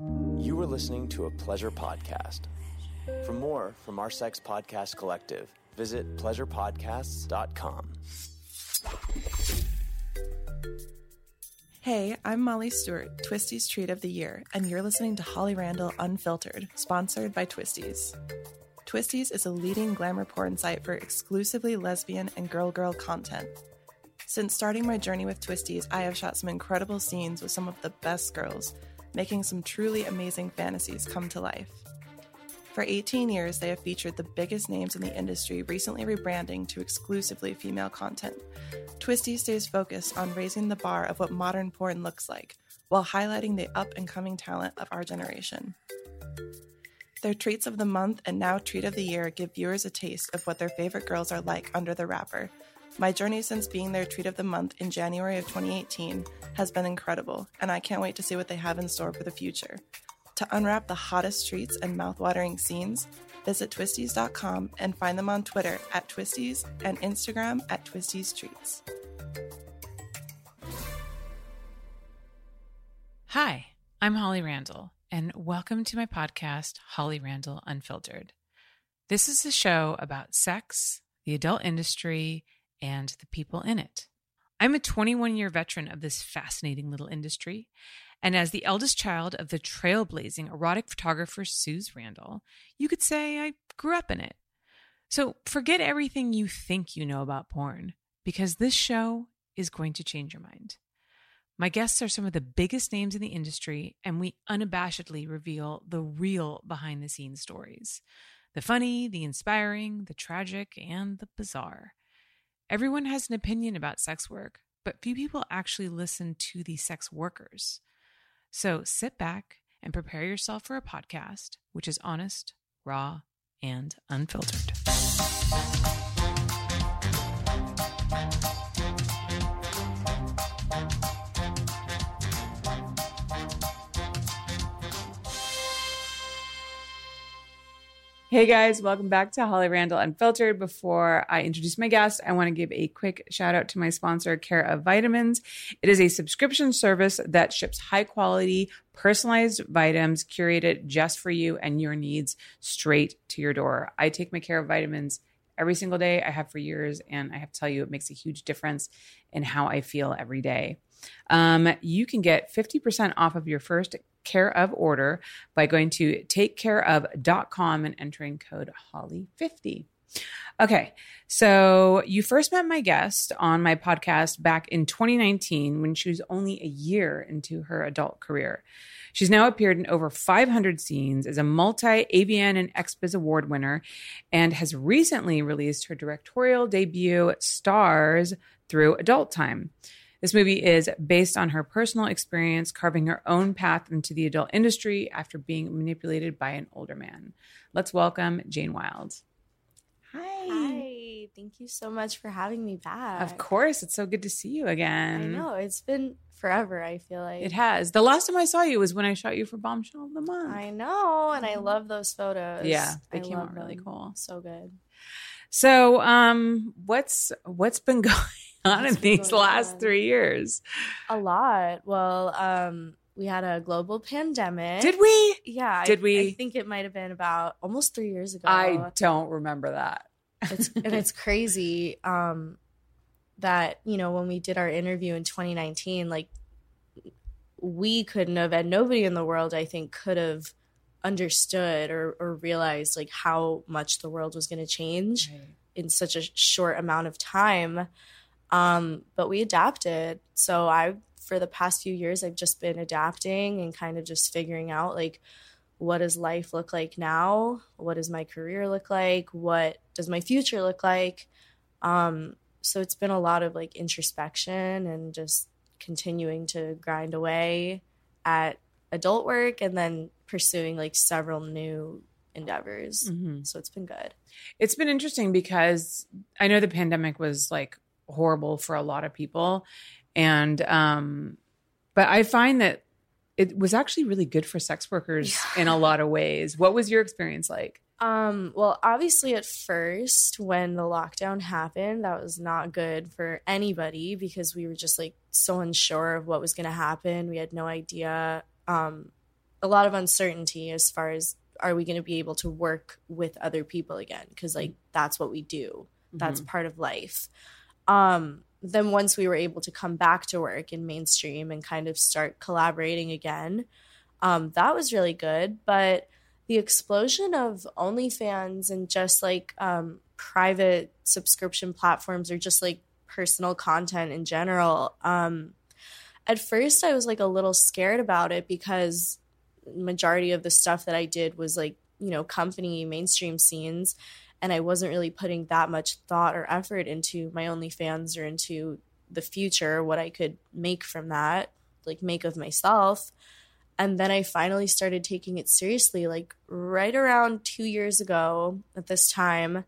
You are listening to a pleasure podcast. For more from our sex podcast collective, visit pleasurepodcasts.com. Hey, I'm Molly Stewart, Twistys Treat of the Year, and you're listening to Holly Randall Unfiltered, sponsored by Twistys. Twistys is a leading glamour porn site for exclusively lesbian and girl girl content. Since starting my journey with Twistys, I have shot some incredible scenes with some of the best girls, making some truly amazing fantasies come to life. For 18 years, they have featured the biggest names in the industry, recently rebranding to exclusively female content. Twisty stays focused on raising the bar of what modern porn looks like, while highlighting the up and coming talent of our generation. Their treats of the month and now treat of the year give viewers a taste of what their favorite girls are like under the wrapper. My journey since being their treat of the month in January of 2018 has been incredible, and I can't wait to see what they have in store for the future. To unwrap the hottest treats and mouthwatering scenes, visit twistys.com and find them on Twitter at twistys and Instagram at twistys treats. Hi, I'm Holly Randall, and welcome to my podcast, Holly Randall Unfiltered. This is a show about sex, the adult industry, and the people in it. I'm a 21 year veteran of this fascinating little industry, and as the eldest child of the trailblazing erotic photographer Suze Randall, you could say I grew up in it. So forget everything you think you know about porn, because this show is going to change your mind. My guests are some of the biggest names in the industry, and we unabashedly reveal the real behind the scenes stories the funny, the inspiring, the tragic, and the bizarre. Everyone has an opinion about sex work, but few people actually listen to the sex workers. So sit back and prepare yourself for a podcast which is honest, raw, and unfiltered. Hey guys, welcome back to Holly Randall Unfiltered. Before I introduce my guest, I want to give a quick shout out to my sponsor, Care of Vitamins. It is a subscription service that ships high quality, personalized vitamins curated just for you and your needs straight to your door. I take my Care of Vitamins every single day. I have for years, and I have to tell you, it makes a huge difference in how I feel every day. Um, you can get 50% off of your first care of order by going to takecareof.com and entering code Holly50. Okay, so you first met my guest on my podcast back in 2019 when she was only a year into her adult career. She's now appeared in over 500 scenes as a multi AVN and XBiz award winner and has recently released her directorial debut, Stars, through Adult Time. This movie is based on her personal experience carving her own path into the adult industry after being manipulated by an older man. Let's welcome Jane Wilde. Hi. Hi. Thank you so much for having me back. Of course. It's so good to see you again. I know. It's been forever, I feel like. It has. The last time I saw you was when I shot you for Bombshell of the Month. I know. And I love those photos. Yeah. They I came out really them. cool. So good. So, um, what's what's been going on in these last on? three years? A lot. Well, um, we had a global pandemic. Did we? Yeah. I- Did we? I think it might have been about almost three years ago. I don't remember that. it's and it's crazy um that you know when we did our interview in 2019 like we couldn't have and nobody in the world i think could have understood or, or realized like how much the world was going to change in such a short amount of time um but we adapted. So i for the past few years i've just been adapting and kind of just figuring out like what does life look like now? What does my career look like? What does my future look like? Um so it's been a lot of like introspection and just continuing to grind away at adult work and then pursuing like several new endeavors. Mhm. so it's been good. It's been interesting because I know the pandemic was like horrible for a lot of people. And, um, but I find that it was actually really good for sex workers in a lot of ways. What was your experience like? Um, well, obviously at first when the lockdown happened, that was not good for anybody because we were just like so unsure of what was going to happen. We had no idea um a lot of uncertainty as far as are we going to be able to work with other people again because like that's what we do that's part of life um then once we were able to come back to work in mainstream and kind of start collaborating again um that was really good but the explosion of OnlyFans and just like um, private subscription platforms or just like personal content in general. Um, at first, I was like a little scared about it because majority of the stuff that I did was like you know company mainstream scenes, and I wasn't really putting that much thought or effort into my OnlyFans or into the future, what I could make from that, like make of myself and then I finally started taking it seriously, like right around two years ago at this time.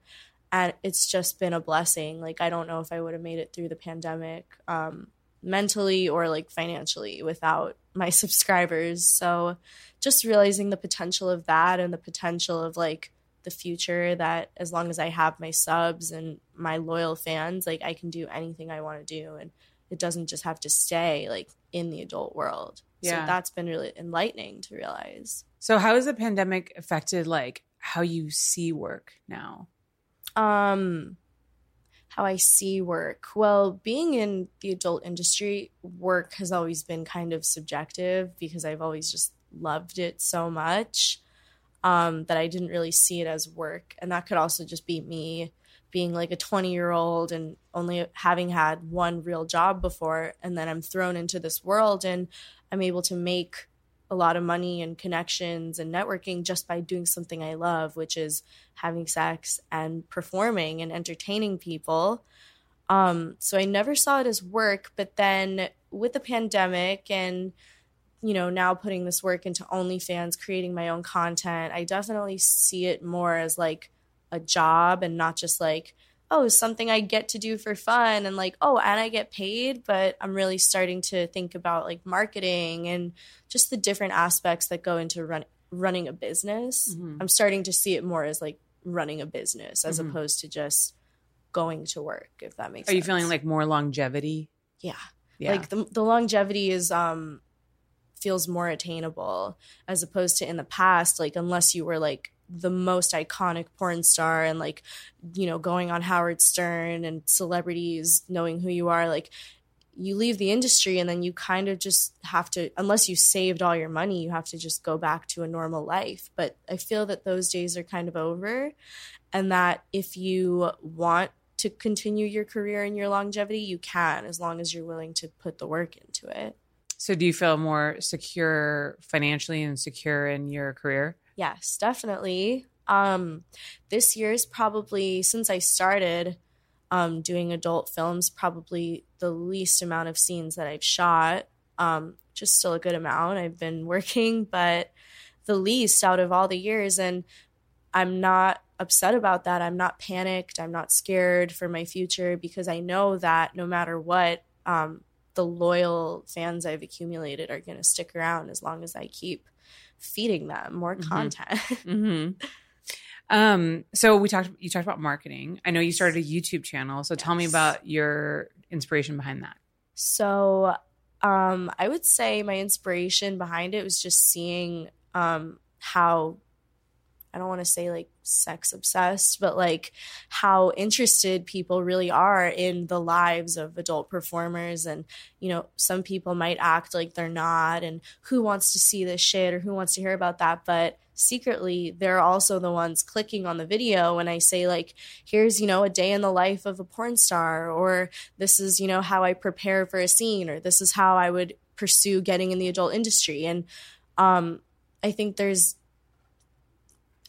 And it's just been a blessing. Like, I don't know if I would have made it through the pandemic um, mentally or like financially without my subscribers. So, just realizing the potential of that and the potential of like the future that as long as I have my subs and my loyal fans, like I can do anything I want to do. And it doesn't just have to stay like in the adult world. Yeah. So that's been really enlightening to realize. So how has the pandemic affected like how you see work now? Um how I see work. Well, being in the adult industry, work has always been kind of subjective because I've always just loved it so much um, that I didn't really see it as work. And that could also just be me being like a 20 year old and only having had one real job before. And then I'm thrown into this world and I'm able to make a lot of money and connections and networking just by doing something I love, which is having sex and performing and entertaining people. Um, so I never saw it as work, but then with the pandemic and you know now putting this work into OnlyFans, creating my own content, I definitely see it more as like a job and not just like oh, something I get to do for fun and like, oh, and I get paid, but I'm really starting to think about like marketing and just the different aspects that go into run- running a business. Mm-hmm. I'm starting to see it more as like running a business as mm-hmm. opposed to just going to work, if that makes Are sense. you feeling like more longevity? Yeah. yeah. Like the, the longevity is, um, feels more attainable as opposed to in the past, like, unless you were like the most iconic porn star and like you know going on Howard Stern and celebrities knowing who you are like you leave the industry and then you kind of just have to unless you saved all your money you have to just go back to a normal life. But i feel that those days are kind of over and that if you want to continue your career and your longevity you can as long as you're willing to put the work into it so do you feel more secure financially and secure in your career Yes, definitely. Um, this is probably since I started um, doing adult films, probably the least amount of scenes that I've shot. Um, just still a good amount. I've been working, but the least out of all the years, and I'm not upset about that. I'm not panicked. I'm not scared for my future because I know that no matter what, um, the loyal fans I've accumulated are going to stick around as long as I keep feeding them more mm-hmm. content. mm-hmm. Um, so we talked. You talked about marketing. I know you started a YouTube channel. So yes. tell me about your inspiration behind that. So, um, I would say my inspiration behind it was just seeing um, how I don't want to say like sex obsessed, but like how interested people really are in the lives of adult performers. And, you know, some people might act like they're not, and who wants to see this shit or who wants to hear about that. But secretly, they're also the ones clicking on the video when I say, like, here's, you know, a day in the life of a porn star, or this is, you know, how I prepare for a scene, or this is how I would pursue getting in the adult industry. And, um, I think there's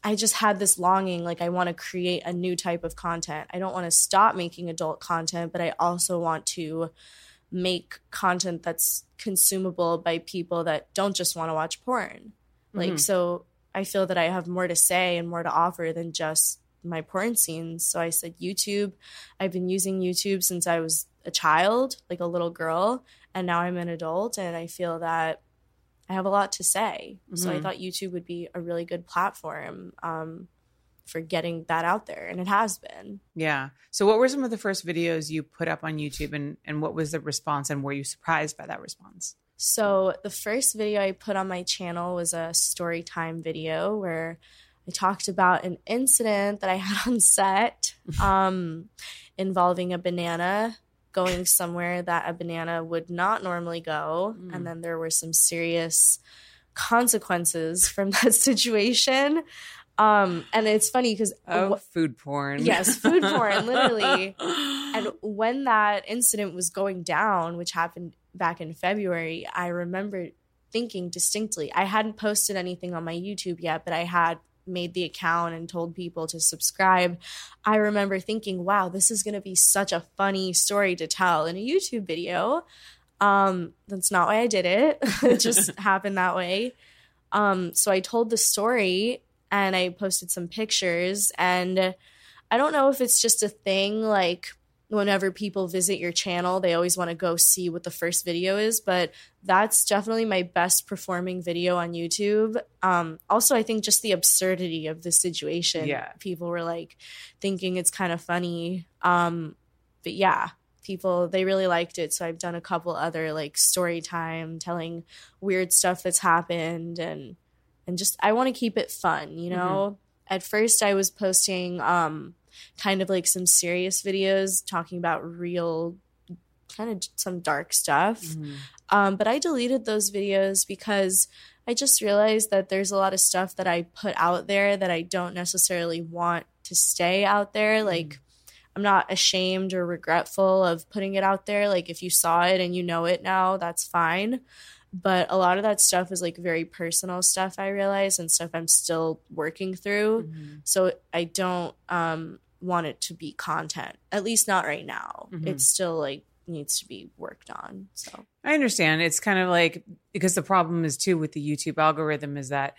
I just had this longing like I want to create a new type of content. I don't want to stop making adult content, but I also want to make content that's consumable by people that don't just want to watch porn. Like mm-hmm. so I feel that I have more to say and more to offer than just my porn scenes. So I said YouTube. I've been using YouTube since I was a child, like a little girl, and now I'm an adult and I feel that I have a lot to say. Mm-hmm. So I mm-hmm. thought YouTube would be a really good platform um, for getting that out there, and it has been. Yeah. So what were some of the first videos you put up on YouTube, and and what was the response, and were you surprised by that response? So the first video I put on my channel was a story time video where I talked about an incident that I had on set um, involving a banana going somewhere that a banana would not normally go. Mm. And then there were some serious consequences from that situation. Um, and it's funny because Oh, food porn. Yes, food porn, literally. and when that incident was going down, which happened back in February, I remember thinking distinctly. I hadn't posted anything on my YouTube yet, but I had made the account and told people to subscribe. I remember thinking, wow, this is going to be such a funny story to tell in a YouTube video. Um, that's not why I did it. it just happened that way. Um, so I told the story and I posted some pictures and I don't know if it's just a thing like whenever people visit your channel, they always want to go see what the first video is, but that's definitely my best performing video on YouTube. Um, also, I think just the absurdity of the situation. Yeah. People were like thinking it's kind of funny. Um, but yeah, people, they really liked it. So I've done a couple other like story time telling weird stuff that's happened and, and just, I want to keep it fun, you know? At first, I was posting, um, kind of like some serious videos talking about real kind of some dark stuff. Mhm. um, but i deleted those videos because i just realized that there's a lot of stuff that i put out there that i don't necessarily want to stay out there. Like i'm not ashamed or regretful of putting it out there. Like if you saw it and you know it now that's fine but a lot of that stuff is like very personal stuff i realize and stuff i'm still working through Mhm. so i don't um want it to be content at least not right now Mhm. it's still like needs to be worked on so I understand. It's kind of like because the problem is too with the YouTube algorithm is that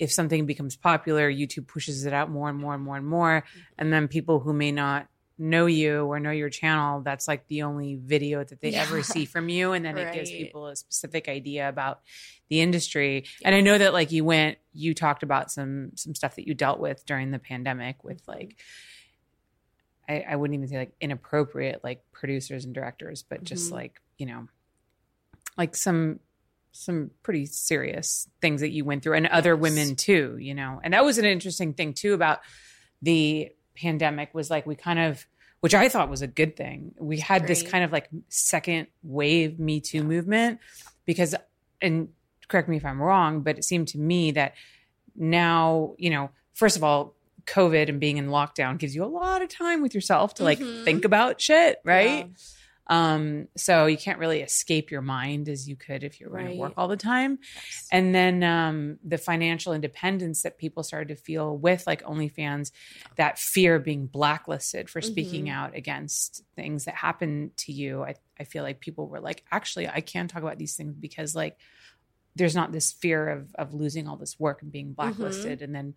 if something becomes popular, YouTube pushes it out more and more and more and more. And then people who may not know you or know your channel, that's like the only video that they ever see from you. And then it gives people a specific idea about the industry. And I know that like you went, you talked about some some stuff that you dealt with during the pandemic with Mm-hmm. like I, I wouldn't even say like inappropriate like producers and directors, but just Mhm. like, you know, like some some pretty serious things that you went through and other Yes. women too you know and that was an interesting thing too about the pandemic was like we kind of which i thought was a good thing we had this kind of like second wave me too movement because and correct me if i'm wrong but it seemed to me that now you know first of all covid and being in lockdown gives you a lot of time with yourself to like Mhm. think about shit right Yeah. Um, so you can't really escape your mind as you could if you were going to work all the time. Yes. And then um, the financial independence that people started to feel with like OnlyFans, that fear of being blacklisted for speaking Mhm. out against things that happen to you. I, I feel like people were like, actually, I can talk about these things because like there's not this fear of of losing all this work and being blacklisted. And then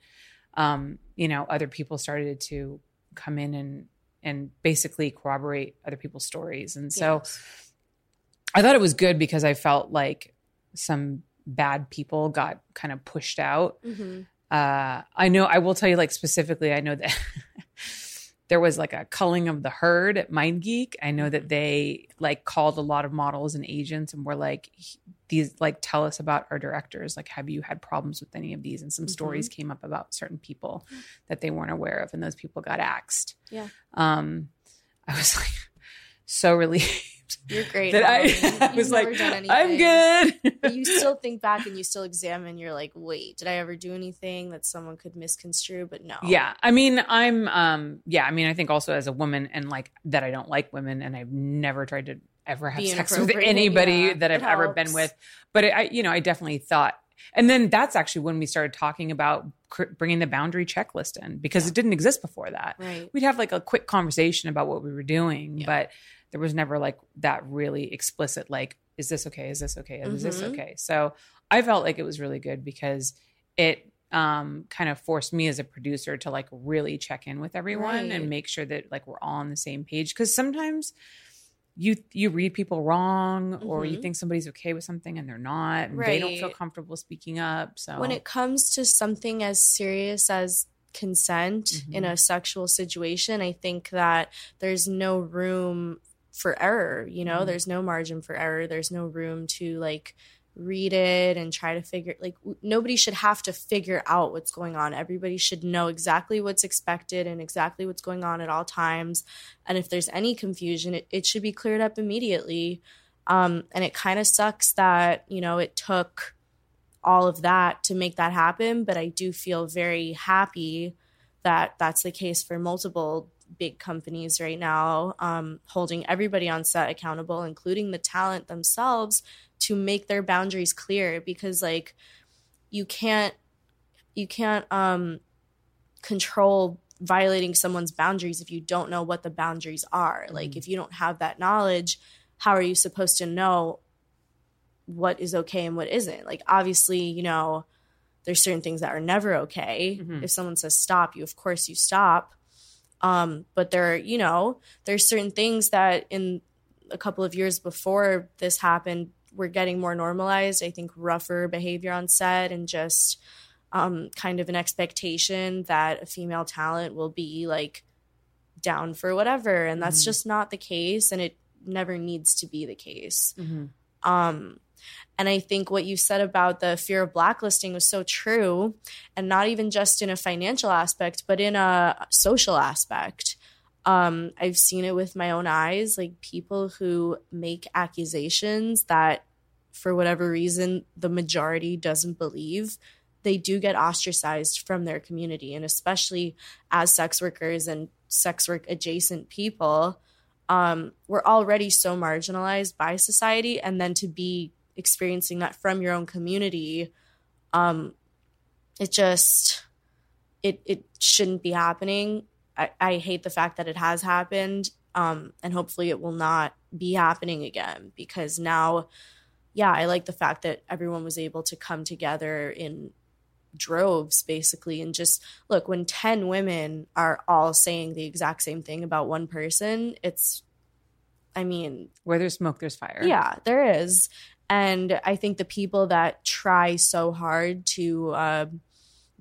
um, you know, other people started to come in and and basically corroborate other people's stories. And so Yes. I thought it was good because I felt like some bad people got kind of pushed out. Mhm. Uh, I know, I will tell you, like, specifically, I know that there was like a culling of the herd at MindGeek. I know that they like called a lot of models and agents and were like, these, like, tell us about our directors. Like, have you had problems with any of these? And some Mhm. stories came up about certain people that they weren't aware of, and those people got axed. Yeah. Um, I was like so relieved You're great. that I, I was like, I'm good. but you still think back and you still examine. You're like, wait, did I ever do anything that someone could misconstrue? But no. yeah. I mean, I'm, um, yeah. I mean, I think also as a woman and like that, I don't like women, and I've never tried to ever have Be sex with anybody yeah. that I've ever been with. But it, I, you know, I definitely thought. And then that's actually when we started talking about cr- bringing the boundary checklist in because it didn't exist before that. Right. we'd have like a quick conversation about what we were doing, Yeah. but there was never like that really explicit, like, is this okay? Is this okay? Is this Mhm. okay? So I felt like it was really good because it um kind of forced me as a producer to like really check in with everyone Right. and make sure that like we're all on the same page because sometimes you you read people wrong or you Mhm. think somebody's okay with something and they're not and they don't feel comfortable speaking up so When it comes to something as serious as consent in Mhm. a sexual situation, I think that there's no room for error you know? Mhm. there's no margin for error. There's no room to like read it and try to figure like w- nobody should have to figure out what's going on. Everybody should know exactly what's expected and exactly what's going on at all times. And if there's any confusion it, it should be cleared up immediately. Um, and it kind of sucks that you know it took all of that to make that happen but i do feel very happy that that's the case for multiple big companies right now um, holding everybody on set accountable including the talent themselves to make their boundaries clear. Because like you can't you can't um control violating someone's boundaries if you don't know what the boundaries are. Like Mhm. if you don't have that knowledge how are you supposed to know what is okay and what isn't? Like obviously you know there's certain things that are never okay. Mhm. if someone says stop you of course you stop um but there are you know there's certain things that in a couple of years before this happened were getting more normalized i think rougher behavior on set and just um kind of an expectation that a female talent will be like down for whatever and that's Mhm. just not the case and it never needs to be the case Mhm. um and i think what you said about the fear of blacklisting was so true and not even just in a financial aspect but in a social aspect. Um i've seen it with my own eyes like people who make accusations that for whatever reason the majority doesn't believe they do get ostracized from their community and especially as sex workers and sex work adjacent people um, we're already so marginalized by society and then to be experiencing that from your own community um, it just it it shouldn't be happening I, I hate the fact that it has happened um, and hopefully it will not be happening again because now yeah i like the fact that everyone was able to come together in droves basically and just look when 10 women are all saying the exact same thing about one person it's i mean Where there's smoke, there's fire. yeah there is and i think the people that try so hard to uh,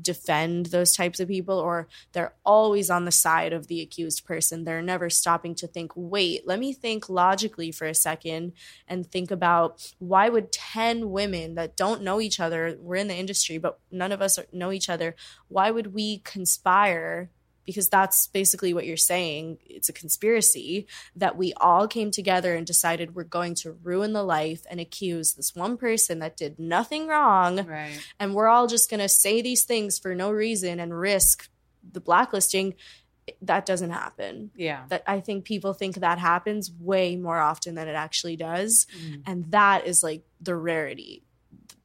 defend those types of people or they're always on the side of the accused person they're never stopping to think wait let me think logically for a second and think about why would 10 women that don't know each other we're in the industry but none of us know each other why would we conspire because that's basically what you're saying it's a conspiracy that we all came together and decided we're going to ruin the life and accuse this one person that did nothing wrong Right. and we're all just going to say these things for no reason and risk the blacklisting that doesn't happen Yeah. that i think people think that happens way more often than it actually does Mhm. and that is like the rarity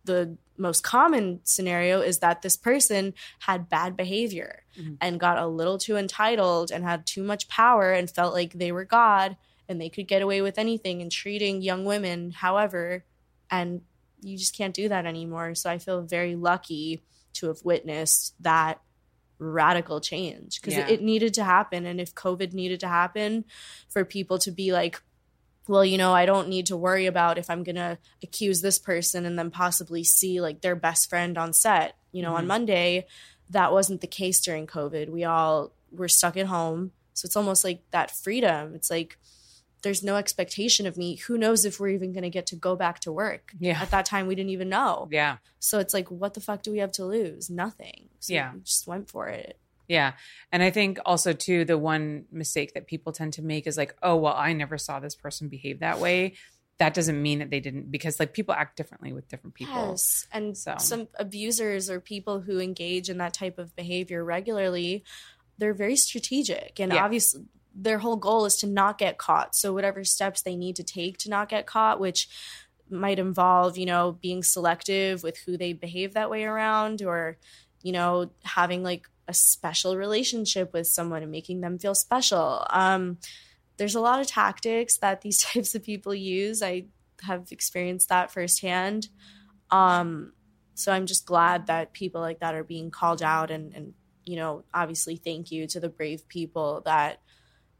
the most common scenario is that this person had bad behavior Mhm. and got a little too entitled and had too much power and felt like they were god and they could get away with anything and treating young women however and you just can't do that anymore so i feel very lucky to have witnessed that radical change because Yeah. it, it needed to happen and if covid needed to happen for people to be like well, you know, I don't need to worry about if I'm going to accuse this person and then possibly see like their best friend on set. You know, on Mhm. Monday, that wasn't the case during COVID. We all were stuck at home. So it's almost like that freedom. It's like there's no expectation of me. Who knows if we're even going to get to go back to work? Yeah. At that time, we didn't even know. Yeah. So it's like, what the fuck do we have to lose? Nothing. So Yeah. we just went for it. Yeah. And I think also too the one mistake that people tend to make is like, oh, well, I never saw this person behave that way. That doesn't mean that they didn't because like people act differently with different people. Yes. And So- some abusers or people who engage in that type of behavior regularly, they're very strategic. And Yeah. obviously, their whole goal is to not get caught. So, whatever steps they need to take to not get caught, which might involve, you know, being selective with who they behave that way around or, you know, having like a special relationship with someone and making them feel special. Um, there's a lot of tactics that these types of people use. I have experienced that firsthand. Um, so I'm just glad that people like that are being called out and, and, you know, obviously thank you to the brave people that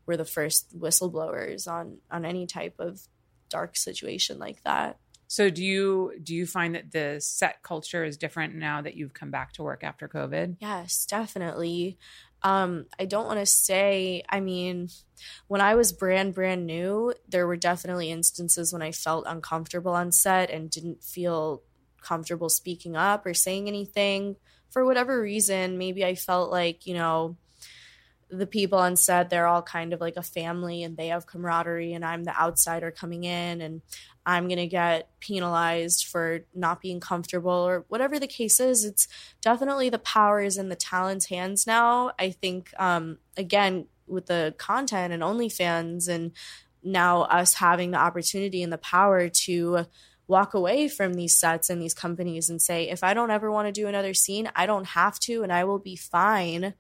were the first whistleblowers on, on any type of dark situation like that. So do you do you find that the set culture is different now that you've come back to work after COVID? Yes, definitely. Um, I don't want to say, I mean, when I was brand, brand new, there were definitely instances when I felt uncomfortable on set and didn't feel comfortable speaking up or saying anything for whatever reason. Maybe I felt like, you know, the people on set, they're all kind of like a family and they have camaraderie, and I'm the outsider coming in. And I'm going to get penalized for not being comfortable or whatever the case is. It's definitely the power is in the talent's hands now. I think, um, again, with the content and OnlyFans, and now us having the opportunity and the power to walk away from these sets and these companies and say, if I don't ever want to do another scene, I don't have to and I will be fine.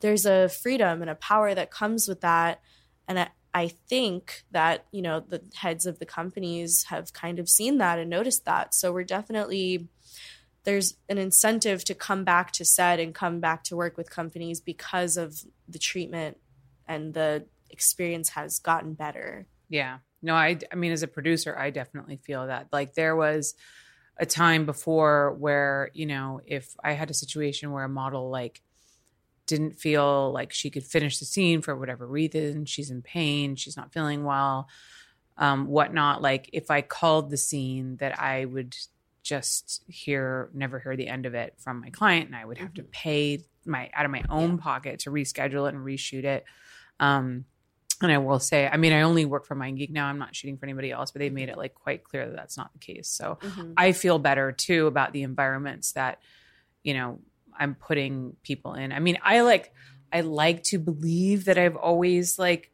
There's a freedom and a power that comes with that. And I, I think that, you know, the heads of the companies have kind of seen that and noticed that. So we're definitely there's an incentive to come back to set and come back to work with companies because of the treatment and the experience has gotten better. Yeah. No, I I mean as a producer, I definitely feel that. Like there was a time before where, you know, if I had a situation where a model like didn't feel like she could finish the scene for whatever reason. She's in pain. She's not feeling well, um, whatnot. Like if I called the scene, that I would just hear, never hear the end of it from my client, and I would have mm-hmm. to pay my out of my own yeah. pocket to reschedule it and reshoot it. Um, and I will say, I mean, I only work for MindGeek now. I'm not shooting for anybody else, but they made it like quite clear that that's not the case. So mm-hmm. I feel better too about the environments that, you know, I'm putting people in. I mean, I like I like to believe that I've always like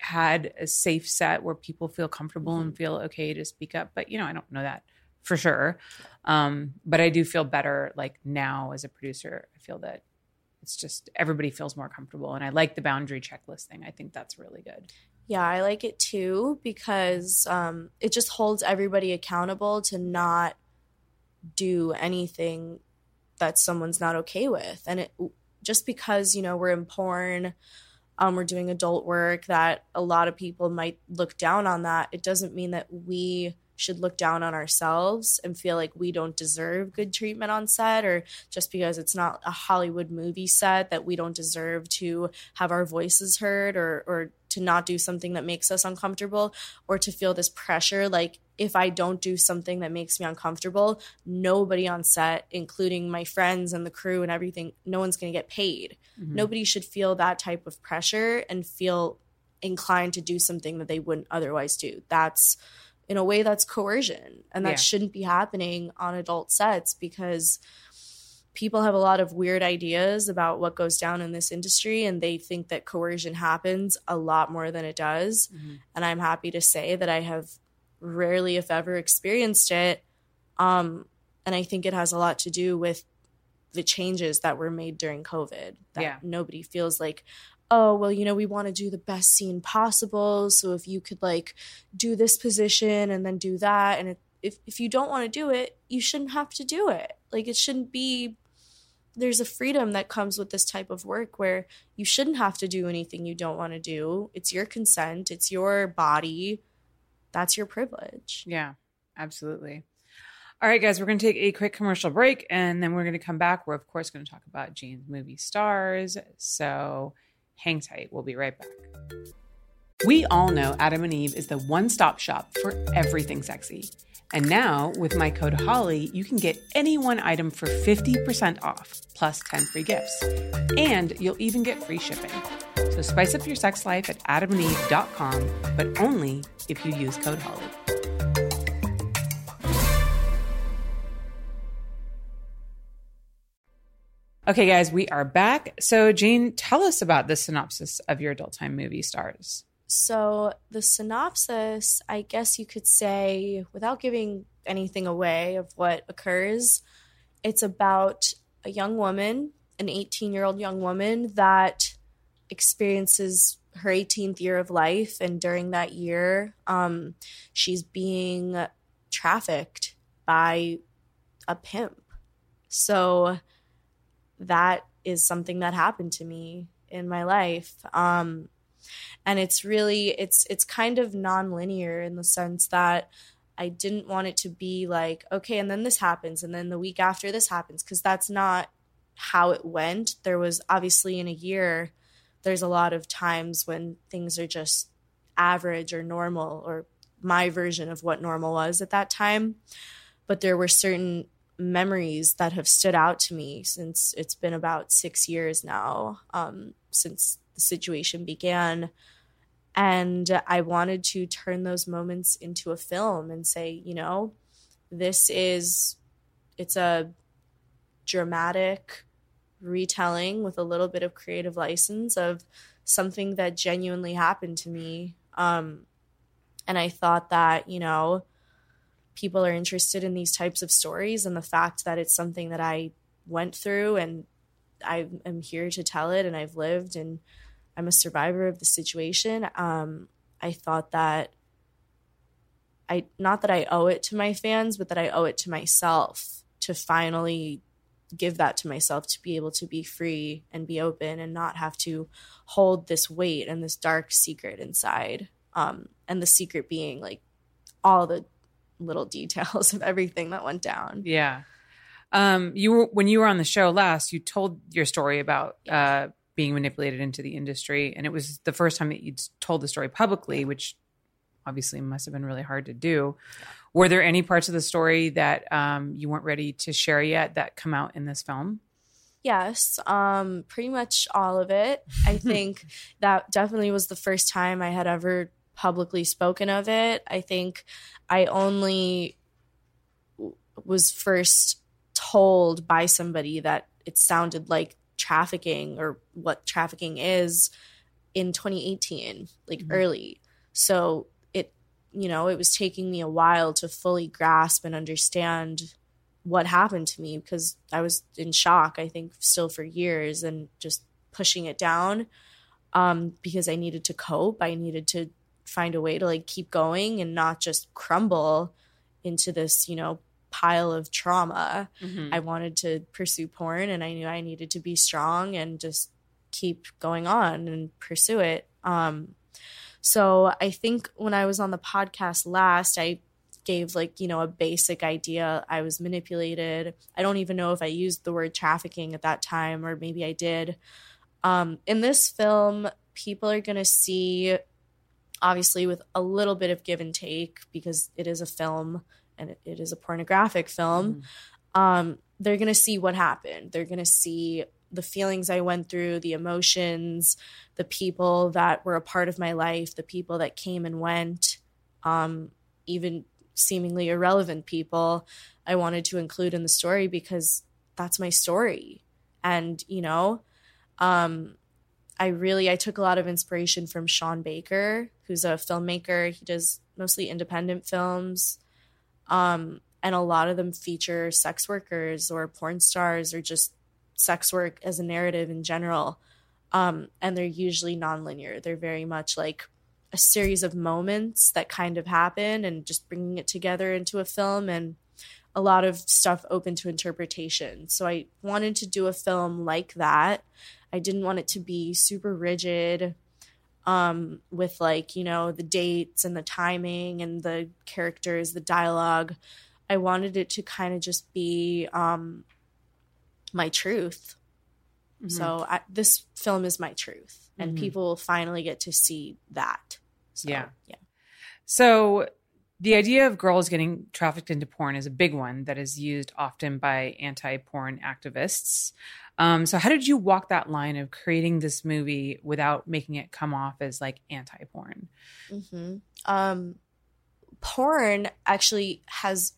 had a safe set where people feel comfortable and mm-hmm. feel okay to speak up, but you know, I don't know that for sure. Um, but I do feel better like now as a producer. I feel that it's just everybody feels more comfortable and I like the boundary checklist thing. I think that's really good. Yeah, I like it too because um, it just holds everybody accountable to not do anything that someone's not okay with. And it just because you know we're in porn um, we're doing adult work that a lot of people might look down on that it doesn't mean that we should look down on ourselves and feel like we don't deserve good treatment on set or just because it's not a hollywood movie set that we don't deserve to have our voices heard or or to not do something that makes us uncomfortable or to feel this pressure like if I don't do something that makes me uncomfortable, nobody on set, including my friends and the crew and everything, no one's going to get paid. Mm-hmm. Nobody should feel that type of pressure and feel inclined to do something that they wouldn't otherwise do. That's in a way that's coercion and that yeah. shouldn't be happening on adult sets because people have a lot of weird ideas about what goes down in this industry and they think that coercion happens a lot more than it does mm-hmm. and i'm happy to say that i have rarely if ever experienced it um, and i think it has a lot to do with the changes that were made during covid that yeah. nobody feels like oh well you know we want to do the best scene possible so if you could like do this position and then do that and it, if, if you don't want to do it you shouldn't have to do it like it shouldn't be there's a freedom that comes with this type of work where you shouldn't have to do anything you don't want to do. It's your consent, it's your body. That's your privilege. Yeah, absolutely. All right, guys, we're going to take a quick commercial break and then we're going to come back. We're, of course, going to talk about Jane's movie stars. So hang tight. We'll be right back. We all know Adam and Eve is the one stop shop for everything sexy. And now, with my code HOLLY, you can get any one item for 50% off, plus 10 free gifts. And you'll even get free shipping. So spice up your sex life at adamandeve.com, but only if you use code HOLLY. Okay, guys, we are back. So, Jane, tell us about the synopsis of your adult time movie stars. So, the synopsis, I guess you could say, without giving anything away of what occurs, it's about a young woman, an 18 year old young woman that experiences her 18th year of life. And during that year, um, she's being trafficked by a pimp. So, that is something that happened to me in my life. Um, and it's really it's it's kind of nonlinear in the sense that I didn't want it to be like, okay, and then this happens, and then the week after this happens, because that's not how it went. There was obviously in a year, there's a lot of times when things are just average or normal, or my version of what normal was at that time. But there were certain memories that have stood out to me since it's been about six years now um, since the situation began and I wanted to turn those moments into a film and say, you know, this is, it's a dramatic retelling with a little bit of creative license of something that genuinely happened to me. Um, and I thought that, you know, people are interested in these types of stories and the fact that it's something that I went through and I am here to tell it and I've lived and I'm a survivor of the situation. Um, I thought that I not that I owe it to my fans, but that I owe it to myself to finally give that to myself to be able to be free and be open and not have to hold this weight and this dark secret inside. Um, and the secret being like all the little details of everything that went down. Yeah. Um, you were when you were on the show last, you told your story about uh, being manipulated into the industry. And it was the first time that you'd told the story publicly, which obviously must have been really hard to do. Were there any parts of the story that um, you weren't ready to share yet that come out in this film? Yes, um, pretty much all of it. I think that definitely was the first time I had ever publicly spoken of it. I think I only was first told by somebody that it sounded like trafficking or what trafficking is in 2018, like mm-hmm. early. So you know, it was taking me a while to fully grasp and understand what happened to me because I was in shock, I think, still for years and just pushing it down um, because I needed to cope. I needed to find a way to like keep going and not just crumble into this, you know, pile of trauma. Mm-hmm. I wanted to pursue porn and I knew I needed to be strong and just keep going on and pursue it. Um, so I think when I was on the podcast last, I gave like, you know, a basic idea. I was manipulated. I don't even know if I used the word trafficking at that time or maybe I did. Um, in this film, people are going to see obviously with a little bit of give and take because it is a film and it, is a pornographic film, mm. um, they're going to see what happened. They're going to see the feelings I went through, the emotions, the people that were a part of my life, the people that came and went, um, even seemingly irrelevant people I wanted to include in the story because that's my story. And, you know, um, I really I took a lot of inspiration from Sean Baker, who's a filmmaker. He does mostly independent films. Um, and a lot of them feature sex workers or porn stars or just sex work as a narrative in general. Um, and they're usually nonlinear. They're very much like a series of moments that kind of happen and just bringing it together into a film and a lot of stuff open to interpretation. So I wanted to do a film like that. I didn't want it to be super rigid um, with like you know the dates and the timing and the characters, the dialogue. I wanted it to kind of just be um, my truth. Mm-hmm. So I, this film is my truth, and mm-hmm. people will finally get to see that. So, yeah, yeah. So the idea of girls getting trafficked into porn is a big one that is used often by anti-porn activists. Um, so how did you walk that line of creating this movie without making it come off as like anti-porn? Mm-hmm. Um, porn actually has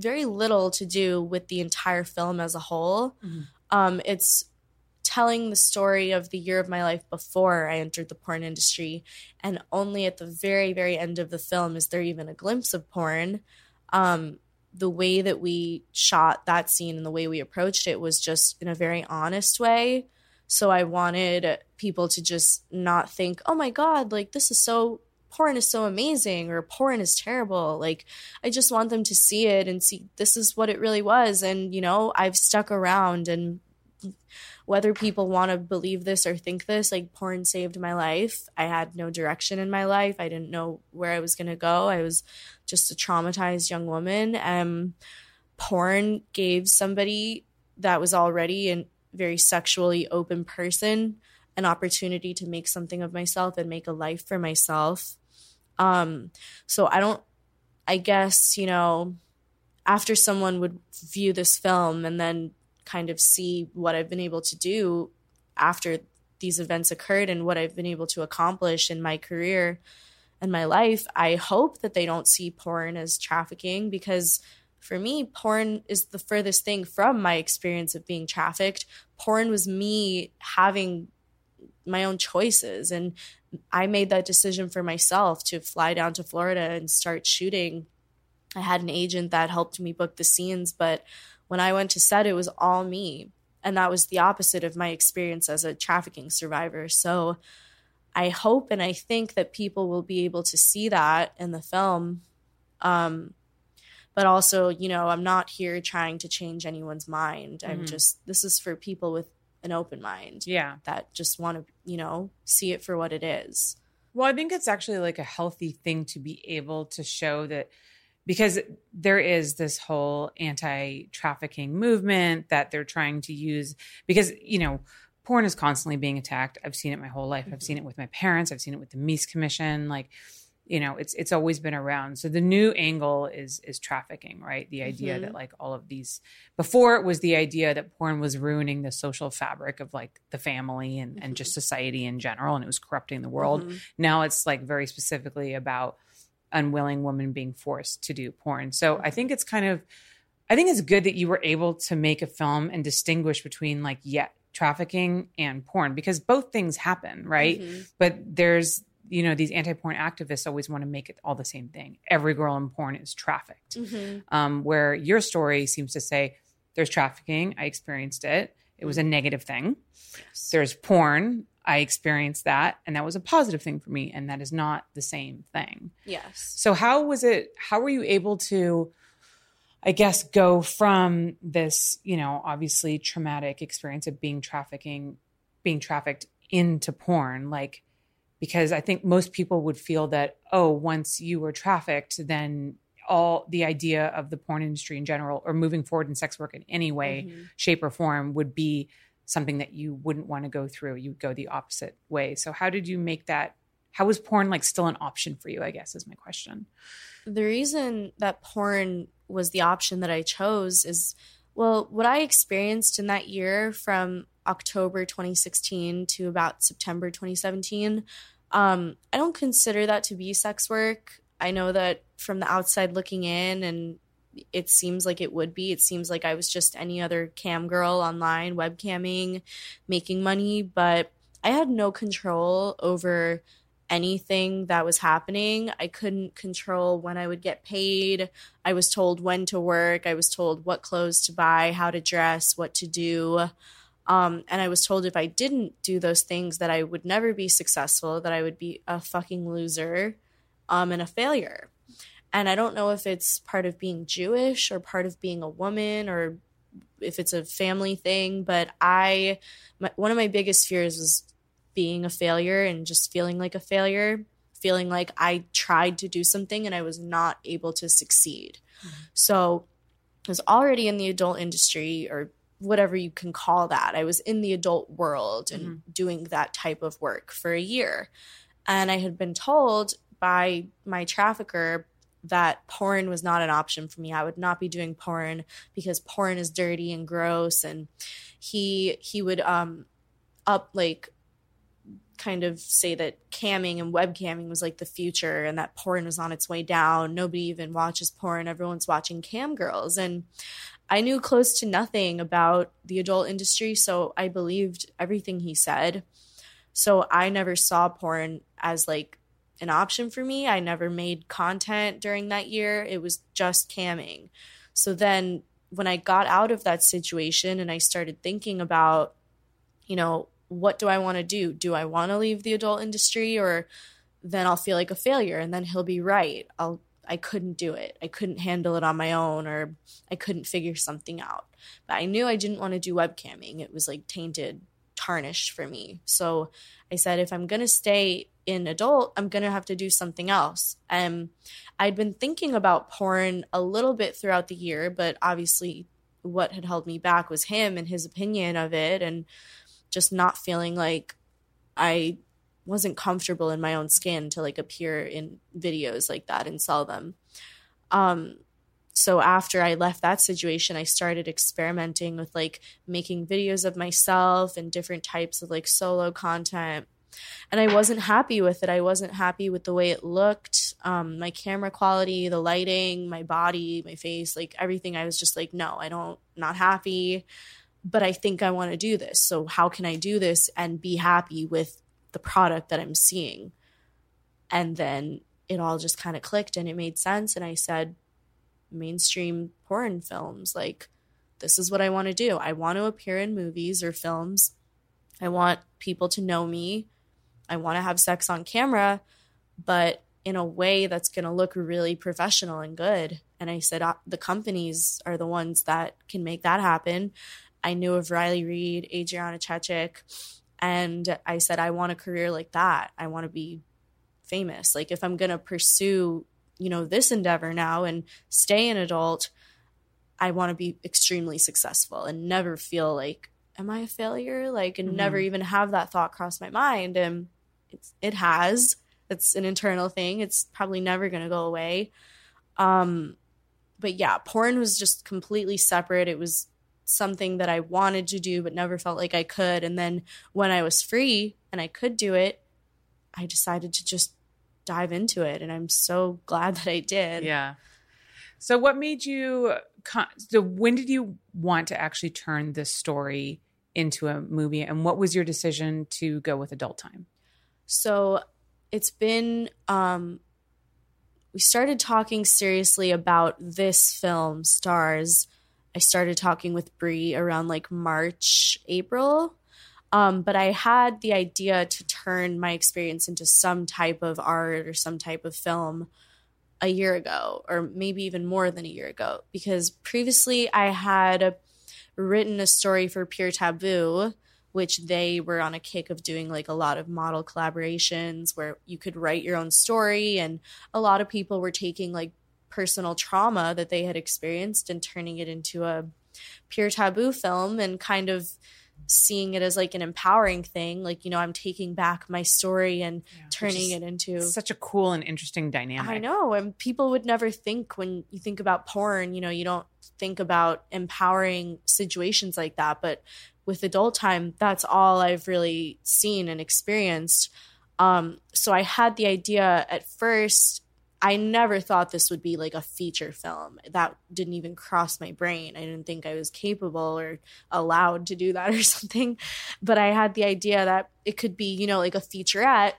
very little to do with the entire film as a whole. Mm-hmm. Um, it's telling the story of the year of my life before I entered the porn industry, and only at the very, very end of the film is there even a glimpse of porn. Um, the way that we shot that scene and the way we approached it was just in a very honest way. So I wanted people to just not think, oh my God, like this is so, porn is so amazing or porn is terrible. Like I just want them to see it and see this is what it really was. And, you know, I've stuck around and whether people want to believe this or think this, like porn saved my life. I had no direction in my life. I didn't know where I was going to go. I was just a traumatized young woman. Um, porn gave somebody that was already a very sexually open person an opportunity to make something of myself and make a life for myself. Um, so I don't, I guess, you know, after someone would view this film and then kind of see what I've been able to do after these events occurred and what I've been able to accomplish in my career and my life, I hope that they don't see porn as trafficking because for me, porn is the furthest thing from my experience of being trafficked. Porn was me having my own choices. And I made that decision for myself to fly down to Florida and start shooting. I had an agent that helped me book the scenes, but when I went to set, it was all me. And that was the opposite of my experience as a trafficking survivor. So I hope and I think that people will be able to see that in the film. Um, but also, you know, I'm not here trying to change anyone's mind. Mm-hmm. I'm just, this is for people with an open mind. Yeah. That just want to, you know, see it for what it is. Well, I think it's actually like a healthy thing to be able to show that because there is this whole anti trafficking movement that they're trying to use because, you know, porn is constantly being attacked. I've seen it my whole life. I've mm-hmm. seen it with my parents. I've seen it with the Meese Commission. Like, you know, it's it's always been around. So the new angle is is trafficking, right? The idea mm-hmm. that like all of these before it was the idea that porn was ruining the social fabric of like the family and, mm-hmm. and just society in general and it was corrupting the world. Mm-hmm. Now it's like very specifically about unwilling women being forced to do porn. So I think it's kind of I think it's good that you were able to make a film and distinguish between like yeah trafficking and porn because both things happen, right? Mm-hmm. But there's you know these anti-porn activists always want to make it all the same thing. Every girl in porn is trafficked. Mm-hmm. Um, where your story seems to say there's trafficking, I experienced it. It was a negative thing. Yes. There's porn. I experienced that and that was a positive thing for me and that is not the same thing. Yes. So how was it how were you able to I guess go from this, you know, obviously traumatic experience of being trafficking being trafficked into porn like because I think most people would feel that oh once you were trafficked then all the idea of the porn industry in general or moving forward in sex work in any way mm-hmm. shape or form would be something that you wouldn't want to go through. You would go the opposite way. So how did you make that? How was porn like still an option for you? I guess is my question. The reason that porn was the option that I chose is well, what I experienced in that year from October 2016 to about September 2017, um, I don't consider that to be sex work. I know that from the outside looking in and it seems like it would be. It seems like I was just any other cam girl online, webcamming, making money, but I had no control over anything that was happening. I couldn't control when I would get paid. I was told when to work. I was told what clothes to buy, how to dress, what to do. Um, and I was told if I didn't do those things, that I would never be successful, that I would be a fucking loser um, and a failure. And I don't know if it's part of being Jewish or part of being a woman or if it's a family thing, but I, my, one of my biggest fears was being a failure and just feeling like a failure, feeling like I tried to do something and I was not able to succeed. Mm-hmm. So I was already in the adult industry or whatever you can call that. I was in the adult world and mm-hmm. doing that type of work for a year. And I had been told by my trafficker that porn was not an option for me. I would not be doing porn because porn is dirty and gross and he he would um up like kind of say that camming and webcamming was like the future and that porn was on its way down. Nobody even watches porn. Everyone's watching cam girls and I knew close to nothing about the adult industry, so I believed everything he said. So I never saw porn as like an option for me. I never made content during that year. It was just camming. So then when I got out of that situation and I started thinking about, you know, what do I want to do? Do I want to leave the adult industry or then I'll feel like a failure and then he'll be right. I'll I couldn't do it. I couldn't handle it on my own or I couldn't figure something out. But I knew I didn't want to do webcamming. It was like tainted, tarnished for me. So I said, if I'm going to stay in adult, I'm going to have to do something else. And I'd been thinking about porn a little bit throughout the year, but obviously what had held me back was him and his opinion of it and just not feeling like I wasn't comfortable in my own skin to like appear in videos like that and sell them. Um, so after I left that situation, I started experimenting with like making videos of myself and different types of like solo content. And I wasn't happy with it. I wasn't happy with the way it looked, um, my camera quality, the lighting, my body, my face, like everything. I was just like, no, I don't, not happy. But I think I want to do this. So how can I do this and be happy with the product that I'm seeing. And then it all just kind of clicked and it made sense. And I said, mainstream porn films, like, this is what I want to do. I want to appear in movies or films. I want people to know me. I want to have sex on camera, but in a way that's going to look really professional and good. And I said, uh, the companies are the ones that can make that happen. I knew of Riley Reid, Adriana Chechik, and I said, I want a career like that. I want to be famous. Like, if I'm going to pursue, you know, this endeavor now and stay an adult, I want to be extremely successful and never feel like, am I a failure? Like, and mm-hmm. never even have that thought cross my mind. And it's, it has. It's an internal thing. It's probably never going to go away. Um, but yeah, porn was just completely separate. It was something that I wanted to do but never felt like I could. And then when I was free and I could do it, I decided to just dive into it. And I'm so glad that I did. Yeah. So, what made you? So, when did you want to actually turn this story into a movie? And what was your decision to go with adult time? So, it's been um, we started talking seriously about this film stars I started talking with Bree around like March, April. Um, but I had the idea to turn my experience into some type of art or some type of film a year ago, or maybe even more than a year ago, because previously I had written a story for Pure Taboo, which they were on a kick of doing like a lot of model collaborations where you could write your own story, and a lot of people were taking like personal trauma that they had experienced and turning it into a pure taboo film and kind of seeing it as like an empowering thing like you know i'm taking back my story and yeah, turning it into such a cool and interesting dynamic. I know and people would never think when you think about porn you know you don't think about empowering situations like that but with adult time that's all i've really seen and experienced. Um, so i had the idea at first I never thought this would be like a feature film. That didn't even cross my brain. I didn't think I was capable or allowed to do that or something. But I had the idea that it could be, you know, like a featurette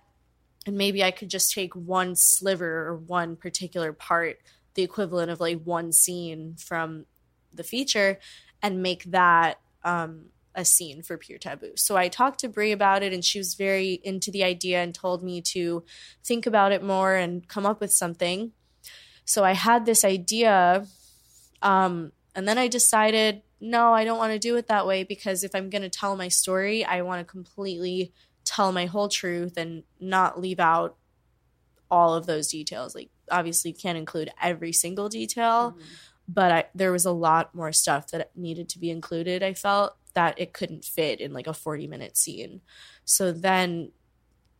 and maybe I could just take one sliver or one particular part, the equivalent of like one scene from the feature and make that um a scene for Pure Taboo. So I talked to Bree about it and she was very into the idea and told me to think about it more and come up with something. So I had this idea um, and then I decided no, I don't want to do it that way because if I'm going to tell my story, I want to completely tell my whole truth and not leave out all of those details. Like obviously you can't include every single detail, mm-hmm. but I, there was a lot more stuff that needed to be included, I felt that it couldn't fit in like a 40 minute scene. So then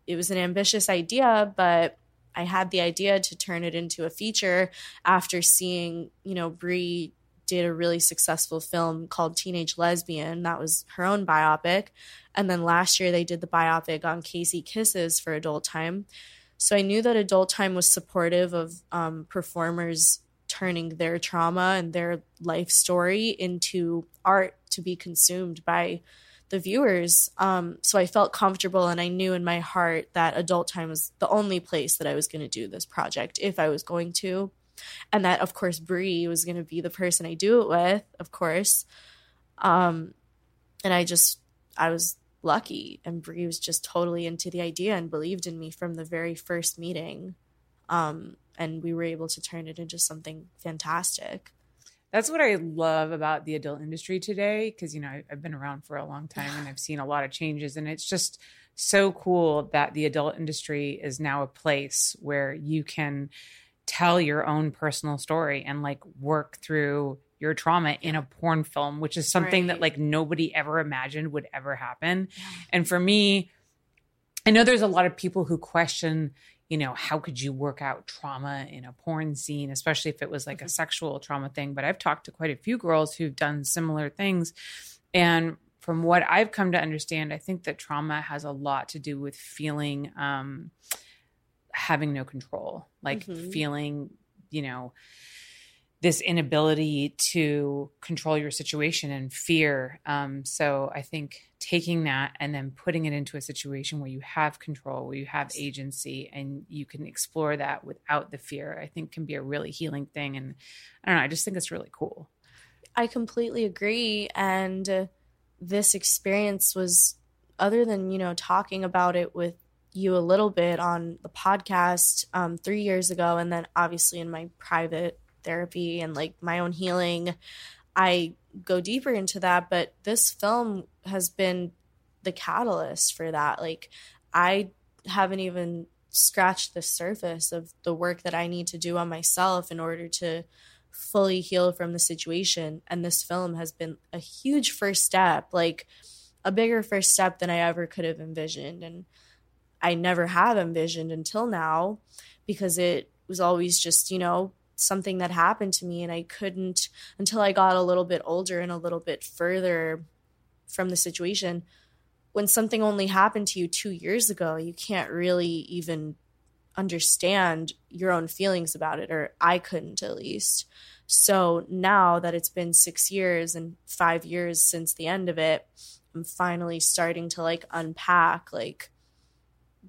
it was an ambitious idea, but I had the idea to turn it into a feature after seeing, you know, Bree did a really successful film called Teenage Lesbian. That was her own biopic. And then last year they did the biopic on Casey Kisses for Adult Time. So I knew that Adult Time was supportive of um, performers turning their trauma and their life story into art to be consumed by the viewers. Um, so I felt comfortable and I knew in my heart that adult time was the only place that I was going to do this project if I was going to. And that, of course, Bree was going to be the person I do it with, of course. Um, and I just, I was lucky. And Bree was just totally into the idea and believed in me from the very first meeting. Um, and we were able to turn it into something fantastic. That's what I love about the adult industry today because, you know, I've been around for a long time and I've seen a lot of changes. And it's just so cool that the adult industry is now a place where you can tell your own personal story and like work through your trauma in a porn film, which is something right. that like nobody ever imagined would ever happen. Yeah. And for me, I know there's a lot of people who question, you know, how could you work out trauma in a porn scene, especially if it was like a mm-hmm. sexual trauma thing. But I've talked to quite a few girls who've done similar things. And from what I've come to understand, I think that trauma has a lot to do with feeling um, having no control, like mm-hmm. feeling, you know, this inability to control your situation and fear. Um, so I think taking that and then putting it into a situation where you have control, where you have agency, and you can explore that without the fear, I think can be a really healing thing. And I don't know, I just think it's really cool. I completely agree. And uh, this experience was, other than, you know, talking about it with you a little bit on the podcast um, three years ago, and then obviously in my private therapy and like my own healing, I go deeper into that. But this film has been the catalyst for that. Like, I haven't even scratched the surface of the work that I need to do on myself in order to fully heal from the situation. And this film has been a huge first step, like a bigger first step than I ever could have envisioned. And I never have envisioned until now because it was always just, you know, something that happened to me and I couldn't until I got a little bit older and a little bit further from the situation when something only happened to you 2 years ago you can't really even understand your own feelings about it or I couldn't at least. So now that it's been 6 years and 5 years since the end of it I'm finally starting to like unpack like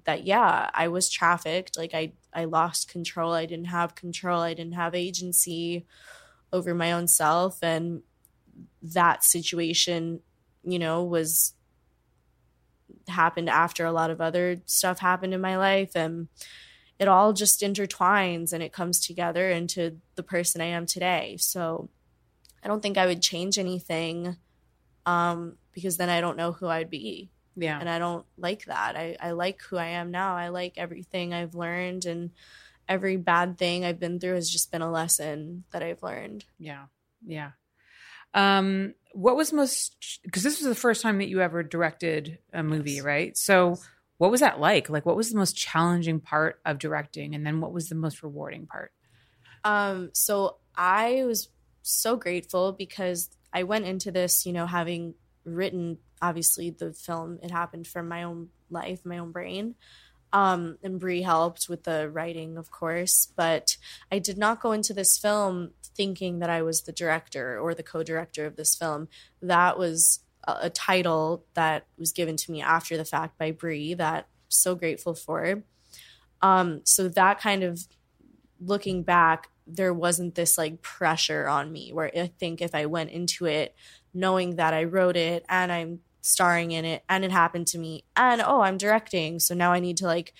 that yeah I was trafficked. Like I I lost control. I didn't have control. I didn't have agency over my own self. And that situation, you know, was happened after a lot of other stuff happened in my life. And it all just intertwines and it comes together into the person I am today. So I don't think I would change anything um, because then I don't know who I'd be. Yeah. And I don't like that. I, I like who I am now. I like everything I've learned and every bad thing I've been through has just been a lesson that I've learned. Yeah. Yeah. Um, what was most because this was the first time that you ever directed a movie, yes. right? So what was that like? Like what was the most challenging part of directing and then what was the most rewarding part? Um, so I was so grateful because I went into this, you know, having written obviously the film it happened from my own life my own brain um, and Bree helped with the writing, of course, but I did not go into this film thinking that I was the director or the co-director of this film. That was a, a title that was given to me after the fact by Bree that I'm so grateful for. Um, so that kind of looking back, there wasn't this like pressure on me where I think if I went into it knowing that I wrote it and I'm starring in it and it happened to me and oh i'm directing so now i need to like